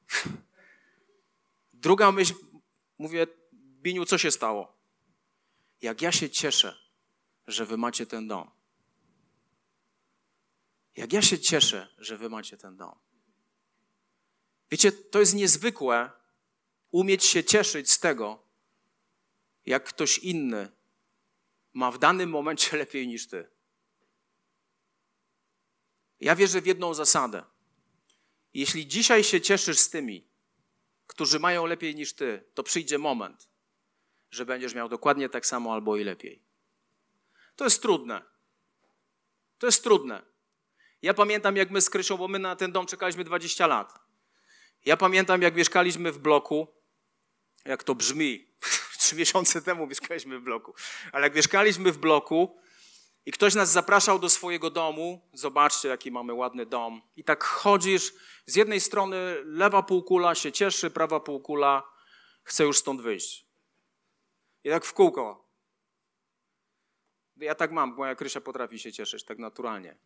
Druga myśl, mówię, Biniu, co się stało? Jak ja się cieszę, że wy macie ten dom. Jak ja się cieszę, że wy macie ten dom. Wiecie, to jest niezwykłe umieć się cieszyć z tego, jak ktoś inny ma w danym momencie *laughs* lepiej niż ty. Ja wierzę w jedną zasadę. Jeśli dzisiaj się cieszysz z tymi, którzy mają lepiej niż ty, to przyjdzie moment, że będziesz miał dokładnie tak samo albo i lepiej. To jest trudne. To jest trudne. Ja pamiętam, jak my z Krysią, bo my na ten dom czekaliśmy 20 lat. Ja pamiętam, jak mieszkaliśmy w bloku, jak to brzmi. *laughs* Trzy miesiące temu mieszkaliśmy w bloku. Ale jak mieszkaliśmy w bloku i ktoś nas zapraszał do swojego domu, zobaczcie, jaki mamy ładny dom. I tak chodzisz, z jednej strony lewa półkula się cieszy, prawa półkula chce już stąd wyjść. I tak w kółko. Ja tak mam, moja Krysia potrafi się cieszyć tak naturalnie.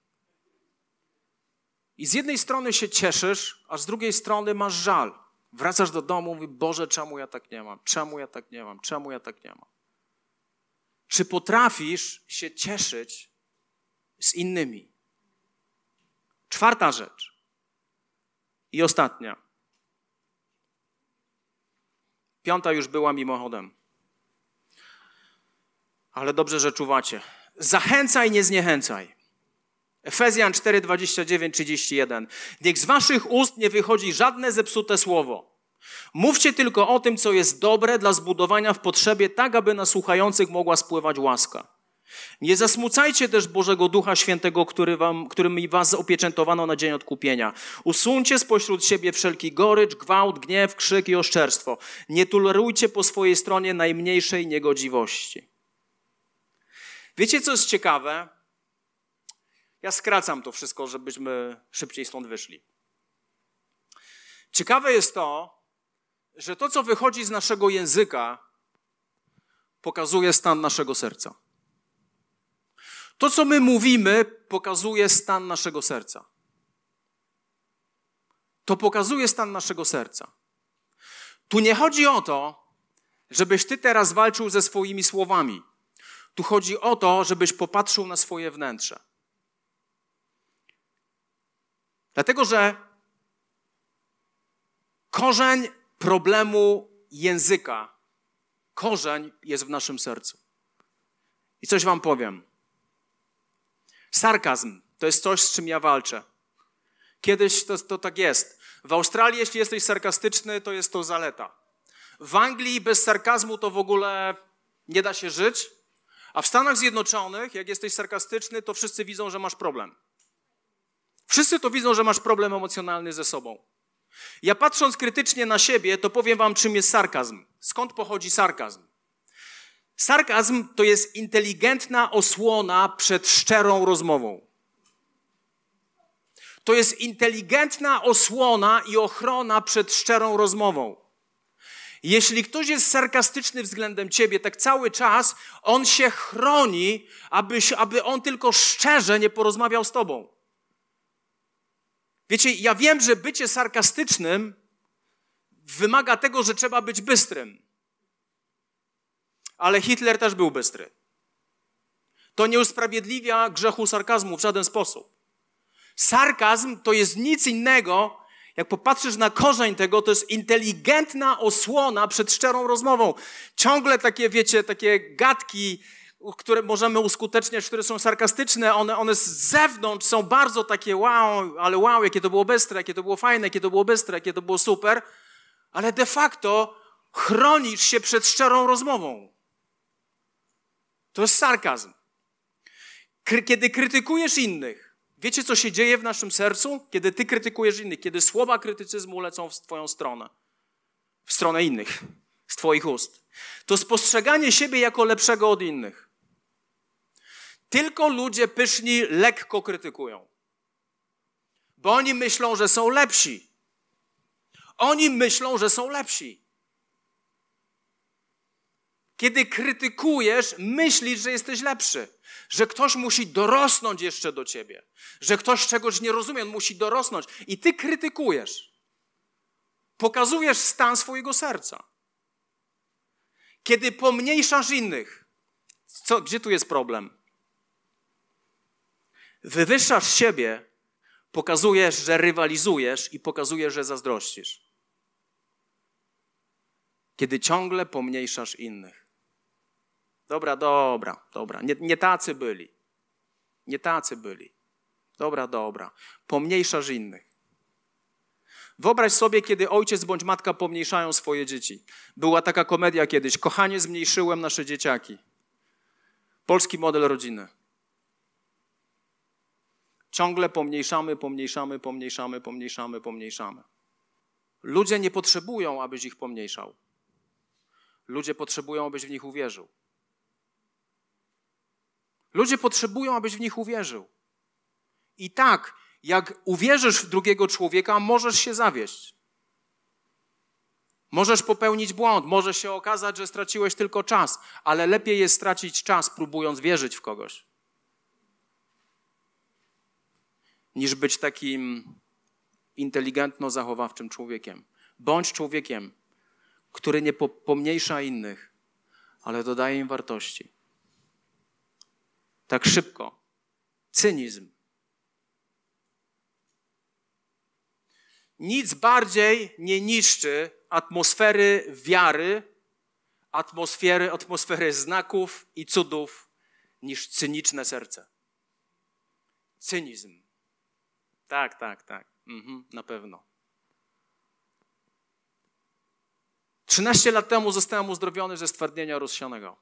I z jednej strony się cieszysz, a z drugiej strony masz żal. Wracasz do domu, mówi, Boże, czemu ja tak nie mam? Czemu ja tak nie mam? Czemu ja tak nie mam? Czy potrafisz się cieszyć z innymi? Czwarta rzecz. I ostatnia. Piąta już była mimochodem. Ale dobrze, że czuwacie. Zachęcaj, nie zniechęcaj. Efezjan 4, 29, 31. Niech z waszych ust nie wychodzi żadne zepsute słowo. Mówcie tylko o tym, co jest dobre dla zbudowania w potrzebie, tak aby na słuchających mogła spływać łaska. Nie zasmucajcie też Bożego Ducha Świętego, który wam, którym was opieczętowano na dzień odkupienia. Usuńcie spośród siebie wszelki gorycz, gwałt, gniew, krzyk i oszczerstwo. Nie tolerujcie po swojej stronie najmniejszej niegodziwości. Wiecie, co jest ciekawe? Ja skracam to wszystko, żebyśmy szybciej stąd wyszli. Ciekawe jest to, że to, co wychodzi z naszego języka, pokazuje stan naszego serca. To, co my mówimy, pokazuje stan naszego serca. To pokazuje stan naszego serca. Tu nie chodzi o to, żebyś ty teraz walczył ze swoimi słowami. Tu chodzi o to, żebyś popatrzył na swoje wnętrze. Dlatego, że korzeń problemu języka, korzeń jest w naszym sercu. I coś Wam powiem. Sarkazm to jest coś, z czym ja walczę. Kiedyś to, to tak jest. W Australii, jeśli jesteś sarkastyczny, to jest to zaleta. W Anglii bez sarkazmu to w ogóle nie da się żyć. A w Stanach Zjednoczonych, jak jesteś sarkastyczny, to wszyscy widzą, że masz problem. Wszyscy to widzą, że masz problem emocjonalny ze sobą. Ja patrząc krytycznie na siebie, to powiem wam, czym jest sarkazm. Skąd pochodzi sarkazm? Sarkazm to jest inteligentna osłona przed szczerą rozmową. To jest inteligentna osłona i ochrona przed szczerą rozmową. Jeśli ktoś jest sarkastyczny względem ciebie, tak cały czas on się chroni, aby, aby on tylko szczerze nie porozmawiał z tobą. Wiecie, ja wiem, że bycie sarkastycznym wymaga tego, że trzeba być bystrym. Ale Hitler też był bystry. To nie usprawiedliwia grzechu sarkazmu w żaden sposób. Sarkazm to jest nic innego, jak popatrzysz na korzeń tego, to jest inteligentna osłona przed szczerą rozmową. Ciągle takie, wiecie, takie gadki, które możemy uskuteczniać, które są sarkastyczne, one, one z zewnątrz są bardzo takie wow, ale wow, jakie to było bystre, jakie to było fajne, jakie to było bystre, jakie to było super, ale de facto chronisz się przed szczerą rozmową. To jest sarkazm. Kiedy krytykujesz innych, wiecie co się dzieje w naszym sercu? Kiedy ty krytykujesz innych, kiedy słowa krytycyzmu lecą w twoją stronę, w stronę innych, z twoich ust. To spostrzeganie siebie jako lepszego od innych. Tylko ludzie pyszni lekko krytykują. Bo oni myślą, że są lepsi. Oni myślą, że są lepsi. Kiedy krytykujesz, myślisz, że jesteś lepszy, że ktoś musi dorosnąć jeszcze do ciebie, że ktoś czegoś nie rozumie, on musi dorosnąć. I ty krytykujesz. Pokazujesz stan swojego serca. Kiedy pomniejszasz innych, co, gdzie tu jest problem? Wywyższasz siebie, pokazujesz, że rywalizujesz i pokazujesz, że zazdrościsz. Kiedy ciągle pomniejszasz innych. Dobra, dobra, dobra. Nie, nie tacy byli. Nie tacy byli. Dobra, dobra. Pomniejszasz innych. Wyobraź sobie, kiedy ojciec bądź matka pomniejszają swoje dzieci. Była taka komedia kiedyś. Kochanie, zmniejszyłem nasze dzieciaki. Polski model rodziny. Ciągle pomniejszamy, pomniejszamy, pomniejszamy, pomniejszamy, pomniejszamy. Ludzie nie potrzebują, abyś ich pomniejszał. Ludzie potrzebują, abyś w nich uwierzył. Ludzie potrzebują, abyś w nich uwierzył. I tak, jak uwierzysz w drugiego człowieka, możesz się zawieść. Możesz popełnić błąd, może się okazać, że straciłeś tylko czas, ale lepiej jest stracić czas, próbując wierzyć w kogoś, niż być takim inteligentno-zachowawczym człowiekiem. Bądź człowiekiem, który nie pomniejsza innych, ale dodaje im wartości. Tak szybko. Cynizm. Nic bardziej nie niszczy atmosfery wiary, atmosfery, atmosfery znaków i cudów niż cyniczne serce. Cynizm. Tak, tak, tak. Mhm, na pewno. 13 lat temu zostałem uzdrowiony ze stwardnienia rozsianego.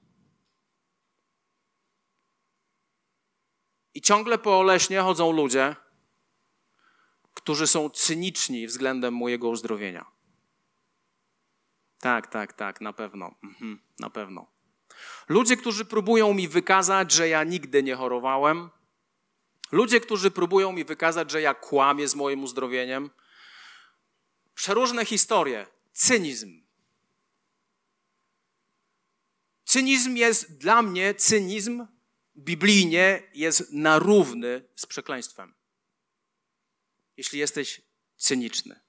I ciągle po Oleśnie chodzą ludzie, którzy są cyniczni względem mojego uzdrowienia. Tak, tak, tak, na pewno. Mhm, na pewno. Ludzie, którzy próbują mi wykazać, że ja nigdy nie chorowałem. Ludzie, którzy próbują mi wykazać, że ja kłamię z moim uzdrowieniem. Przeróżne historie. Cynizm. Cynizm jest dla mnie, cynizm biblijnie jest na równy z przekleństwem. Jeśli jesteś cyniczny.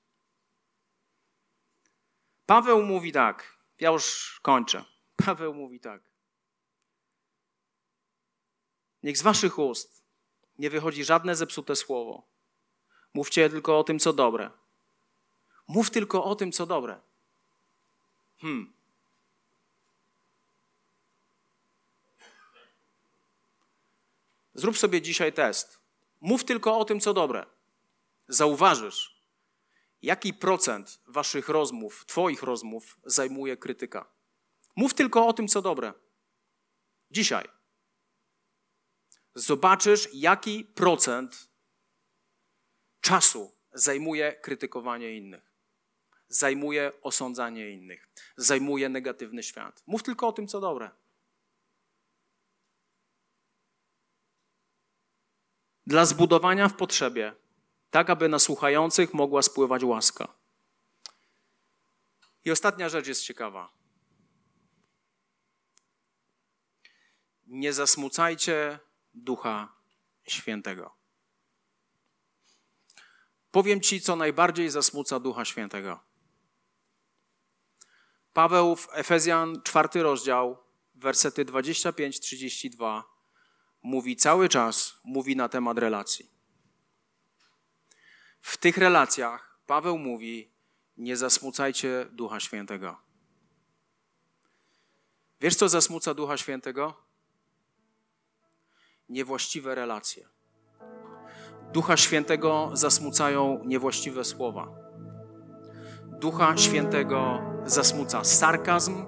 Paweł mówi tak, ja już kończę. *laughs* Paweł mówi tak. Niech z waszych ust nie wychodzi żadne zepsute słowo. Mówcie tylko o tym, co dobre. Mów tylko o tym, co dobre. Hmm. Zrób sobie dzisiaj test. Mów tylko o tym, co dobre. Zauważysz, jaki procent waszych rozmów, twoich rozmów zajmuje krytyka. Mów tylko o tym, co dobre. Dzisiaj. Zobaczysz, jaki procent czasu zajmuje krytykowanie innych. Zajmuje osądzanie innych. Zajmuje negatywny świat. Mów tylko o tym, co dobre. dla zbudowania w potrzebie, tak aby na słuchających mogła spływać łaska. I ostatnia rzecz jest ciekawa. Nie zasmucajcie Ducha Świętego. Powiem Ci, co najbardziej zasmuca Ducha Świętego. Paweł w Efezjan, czwarty rozdział, wersety 25-32 mówi cały czas, mówi na temat relacji. W tych relacjach Paweł mówi: Nie zasmucajcie Ducha Świętego. Wiesz, co zasmuca Ducha Świętego? Niewłaściwe relacje. Ducha Świętego zasmucają niewłaściwe słowa. Ducha Świętego zasmuca sarkazm,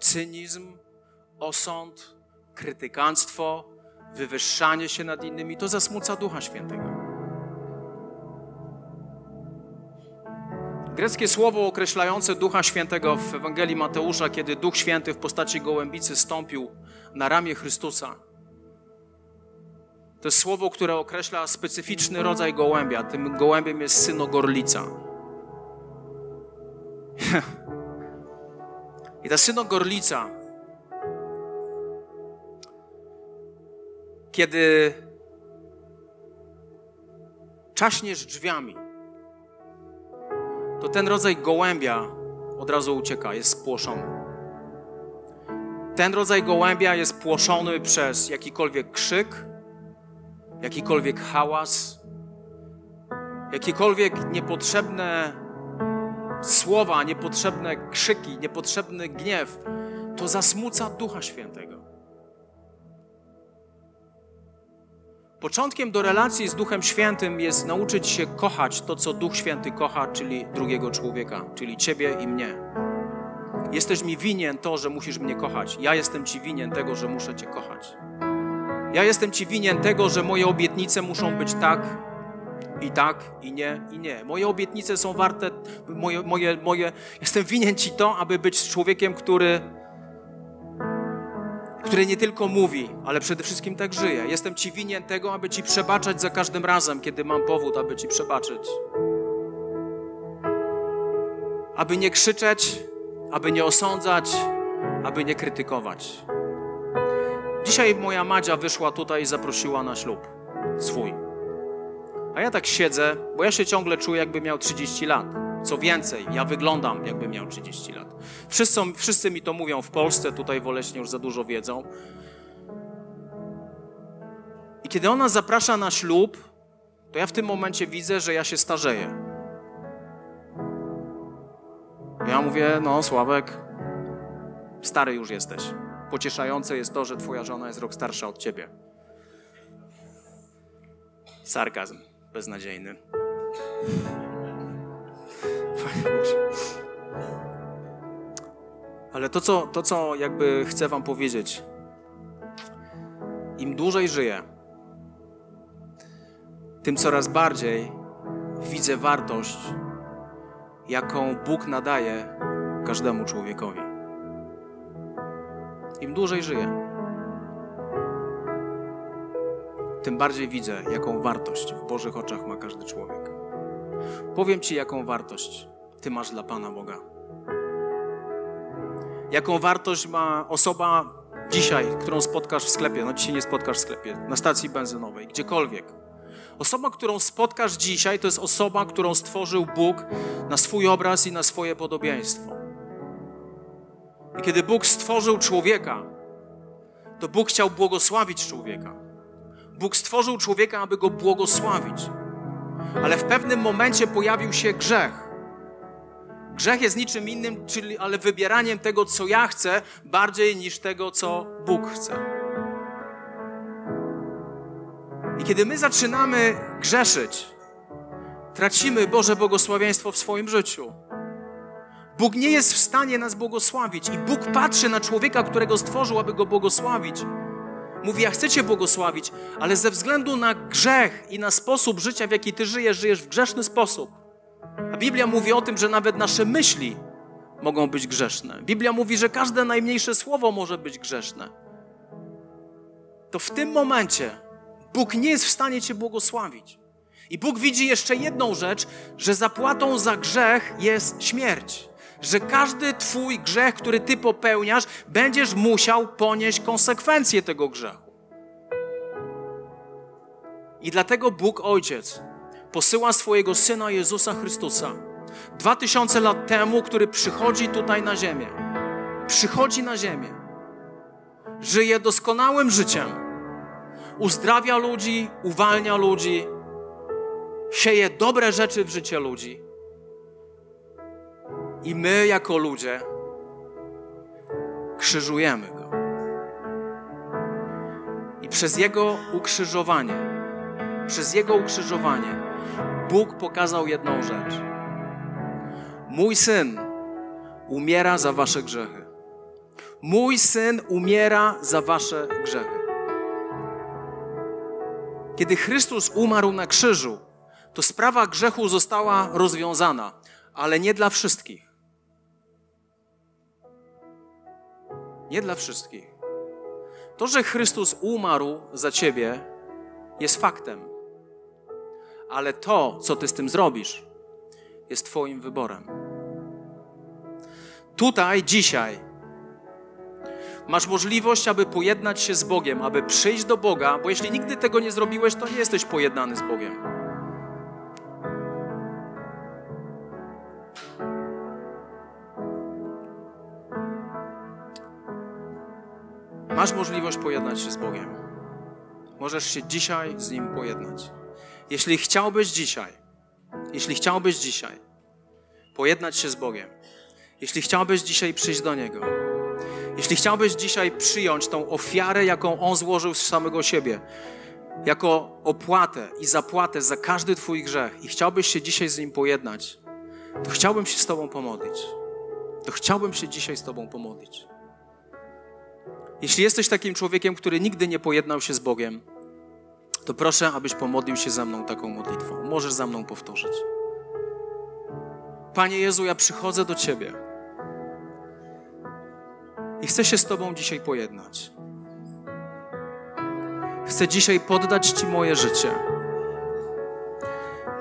cynizm, osąd, krytykanstwo, wywyższanie się nad innymi, to zasmuca Ducha Świętego. Greckie słowo określające Ducha Świętego w Ewangelii Mateusza, kiedy Duch Święty w postaci gołębicy stąpił na ramię Chrystusa, to jest słowo, które określa specyficzny rodzaj gołębia. Tym gołębiem jest synogorlica. *laughs* I ta synogorlica Kiedy czaśniesz drzwiami, to ten rodzaj gołębia od razu ucieka, jest spłoszony. Ten rodzaj gołębia jest płoszony przez jakikolwiek krzyk, jakikolwiek hałas, jakiekolwiek niepotrzebne słowa, niepotrzebne krzyki, niepotrzebny gniew. To zasmuca Ducha Świętego. Początkiem do relacji z Duchem Świętym jest nauczyć się kochać to, co Duch Święty kocha, czyli drugiego człowieka, czyli Ciebie i mnie. Jesteś mi winien to, że musisz mnie kochać. Ja jestem Ci winien tego, że muszę Cię kochać. Ja jestem Ci winien tego, że moje obietnice muszą być tak I tak, i nie, i nie. Moje obietnice są warte, moje, moje, moje, jestem winien Ci to, aby być człowiekiem, który, który nie tylko mówi, ale przede wszystkim tak żyje. Jestem Ci winien tego, aby Ci przebaczać za każdym razem, kiedy mam powód, aby Ci przebaczyć. Aby nie krzyczeć, aby nie osądzać, aby nie krytykować. Dzisiaj moja Madzia wyszła tutaj i zaprosiła na ślub swój. A ja tak siedzę, bo ja się ciągle czuję, jakby miał 30 lat. Co więcej, ja wyglądam, jakby miał 30 lat. Wszyscy, wszyscy mi to mówią w Polsce, tutaj w Oleśnie już za dużo wiedzą. I kiedy ona zaprasza na ślub, to ja w tym momencie widzę, że ja się starzeję. Ja mówię, no Sławek, stary już jesteś. Pocieszające jest to, że twoja żona jest rok starsza od ciebie. Sarkazm beznadziejny. Ale to co, to, co jakby chcę Wam powiedzieć, im dłużej żyję, tym coraz bardziej widzę wartość, jaką Bóg nadaje każdemu człowiekowi. Im dłużej żyję, tym bardziej widzę, jaką wartość w Bożych oczach ma każdy człowiek. Powiem Ci, jaką wartość Ty masz dla Pana Boga. Jaką wartość ma osoba dzisiaj, którą spotkasz w sklepie, no dzisiaj nie spotkasz w sklepie, na stacji benzynowej, gdziekolwiek. Osoba, którą spotkasz dzisiaj, to jest osoba, którą stworzył Bóg na swój obraz i na swoje podobieństwo. I kiedy Bóg stworzył człowieka, to Bóg chciał błogosławić człowieka. Bóg stworzył człowieka, aby go błogosławić. Ale w pewnym momencie pojawił się grzech. Grzech jest niczym innym, czyli ale wybieraniem tego, co ja chcę, bardziej niż tego, co Bóg chce. I kiedy my zaczynamy grzeszyć, tracimy Boże błogosławieństwo w swoim życiu. Bóg nie jest w stanie nas błogosławić i Bóg patrzy na człowieka, którego stworzył, aby go błogosławić Mówi, ja chcę Cię błogosławić, ale ze względu na grzech i na sposób życia, w jaki Ty żyjesz, żyjesz w grzeszny sposób. A Biblia mówi o tym, że nawet nasze myśli mogą być grzeszne. Biblia mówi, że każde najmniejsze słowo może być grzeszne. To w tym momencie Bóg nie jest w stanie Cię błogosławić. I Bóg widzi jeszcze jedną rzecz, że zapłatą za grzech jest śmierć że każdy Twój grzech, który Ty popełniasz, będziesz musiał ponieść konsekwencje tego grzechu. I dlatego Bóg Ojciec posyła swojego Syna Jezusa Chrystusa dwa tysiące lat temu, który przychodzi tutaj na ziemię. Przychodzi na ziemię. Żyje doskonałym życiem. Uzdrawia ludzi, uwalnia ludzi, sieje dobre rzeczy w życie ludzi i my, jako ludzie, krzyżujemy go. I przez jego ukrzyżowanie, przez jego ukrzyżowanie, Bóg pokazał jedną rzecz. Mój syn umiera za wasze grzechy. Mój syn umiera za wasze grzechy. Kiedy Chrystus umarł na krzyżu, to sprawa grzechu została rozwiązana, ale nie dla wszystkich. Nie dla wszystkich. To, że Chrystus umarł za ciebie, jest faktem. Ale to, co ty z tym zrobisz, jest Twoim wyborem. Tutaj, dzisiaj, masz możliwość, aby pojednać się z Bogiem, aby przyjść do Boga, bo jeśli nigdy tego nie zrobiłeś, to nie jesteś pojednany z Bogiem. Masz możliwość pojednać się z Bogiem. Możesz się dzisiaj z Nim pojednać. Jeśli chciałbyś dzisiaj, jeśli chciałbyś dzisiaj pojednać się z Bogiem, jeśli chciałbyś dzisiaj przyjść do Niego, jeśli chciałbyś dzisiaj przyjąć tą ofiarę, jaką On złożył z samego siebie, jako opłatę i zapłatę za każdy Twój grzech i chciałbyś się dzisiaj z Nim pojednać, to chciałbym się z Tobą pomodlić. To chciałbym się dzisiaj z Tobą pomodlić. Jeśli jesteś takim człowiekiem, który nigdy nie pojednał się z Bogiem, to proszę, abyś pomodlił się ze mną taką modlitwą. Możesz za mną powtórzyć. Panie Jezu, ja przychodzę do Ciebie i chcę się z Tobą dzisiaj pojednać. Chcę dzisiaj poddać Ci moje życie.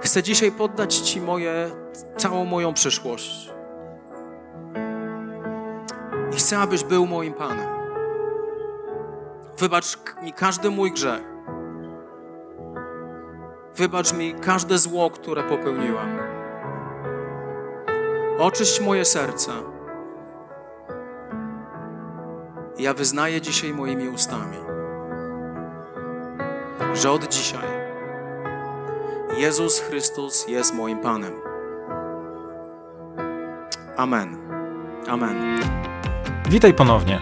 Chcę dzisiaj poddać Ci moje, całą moją przyszłość. I chcę, abyś był moim Panem. Wybacz mi każdy mój grzech. Wybacz mi każde zło, które popełniłam. Oczyść moje serce. Ja wyznaję dzisiaj moimi ustami, że od dzisiaj Jezus Chrystus jest moim Panem. Amen. Amen. Witaj ponownie.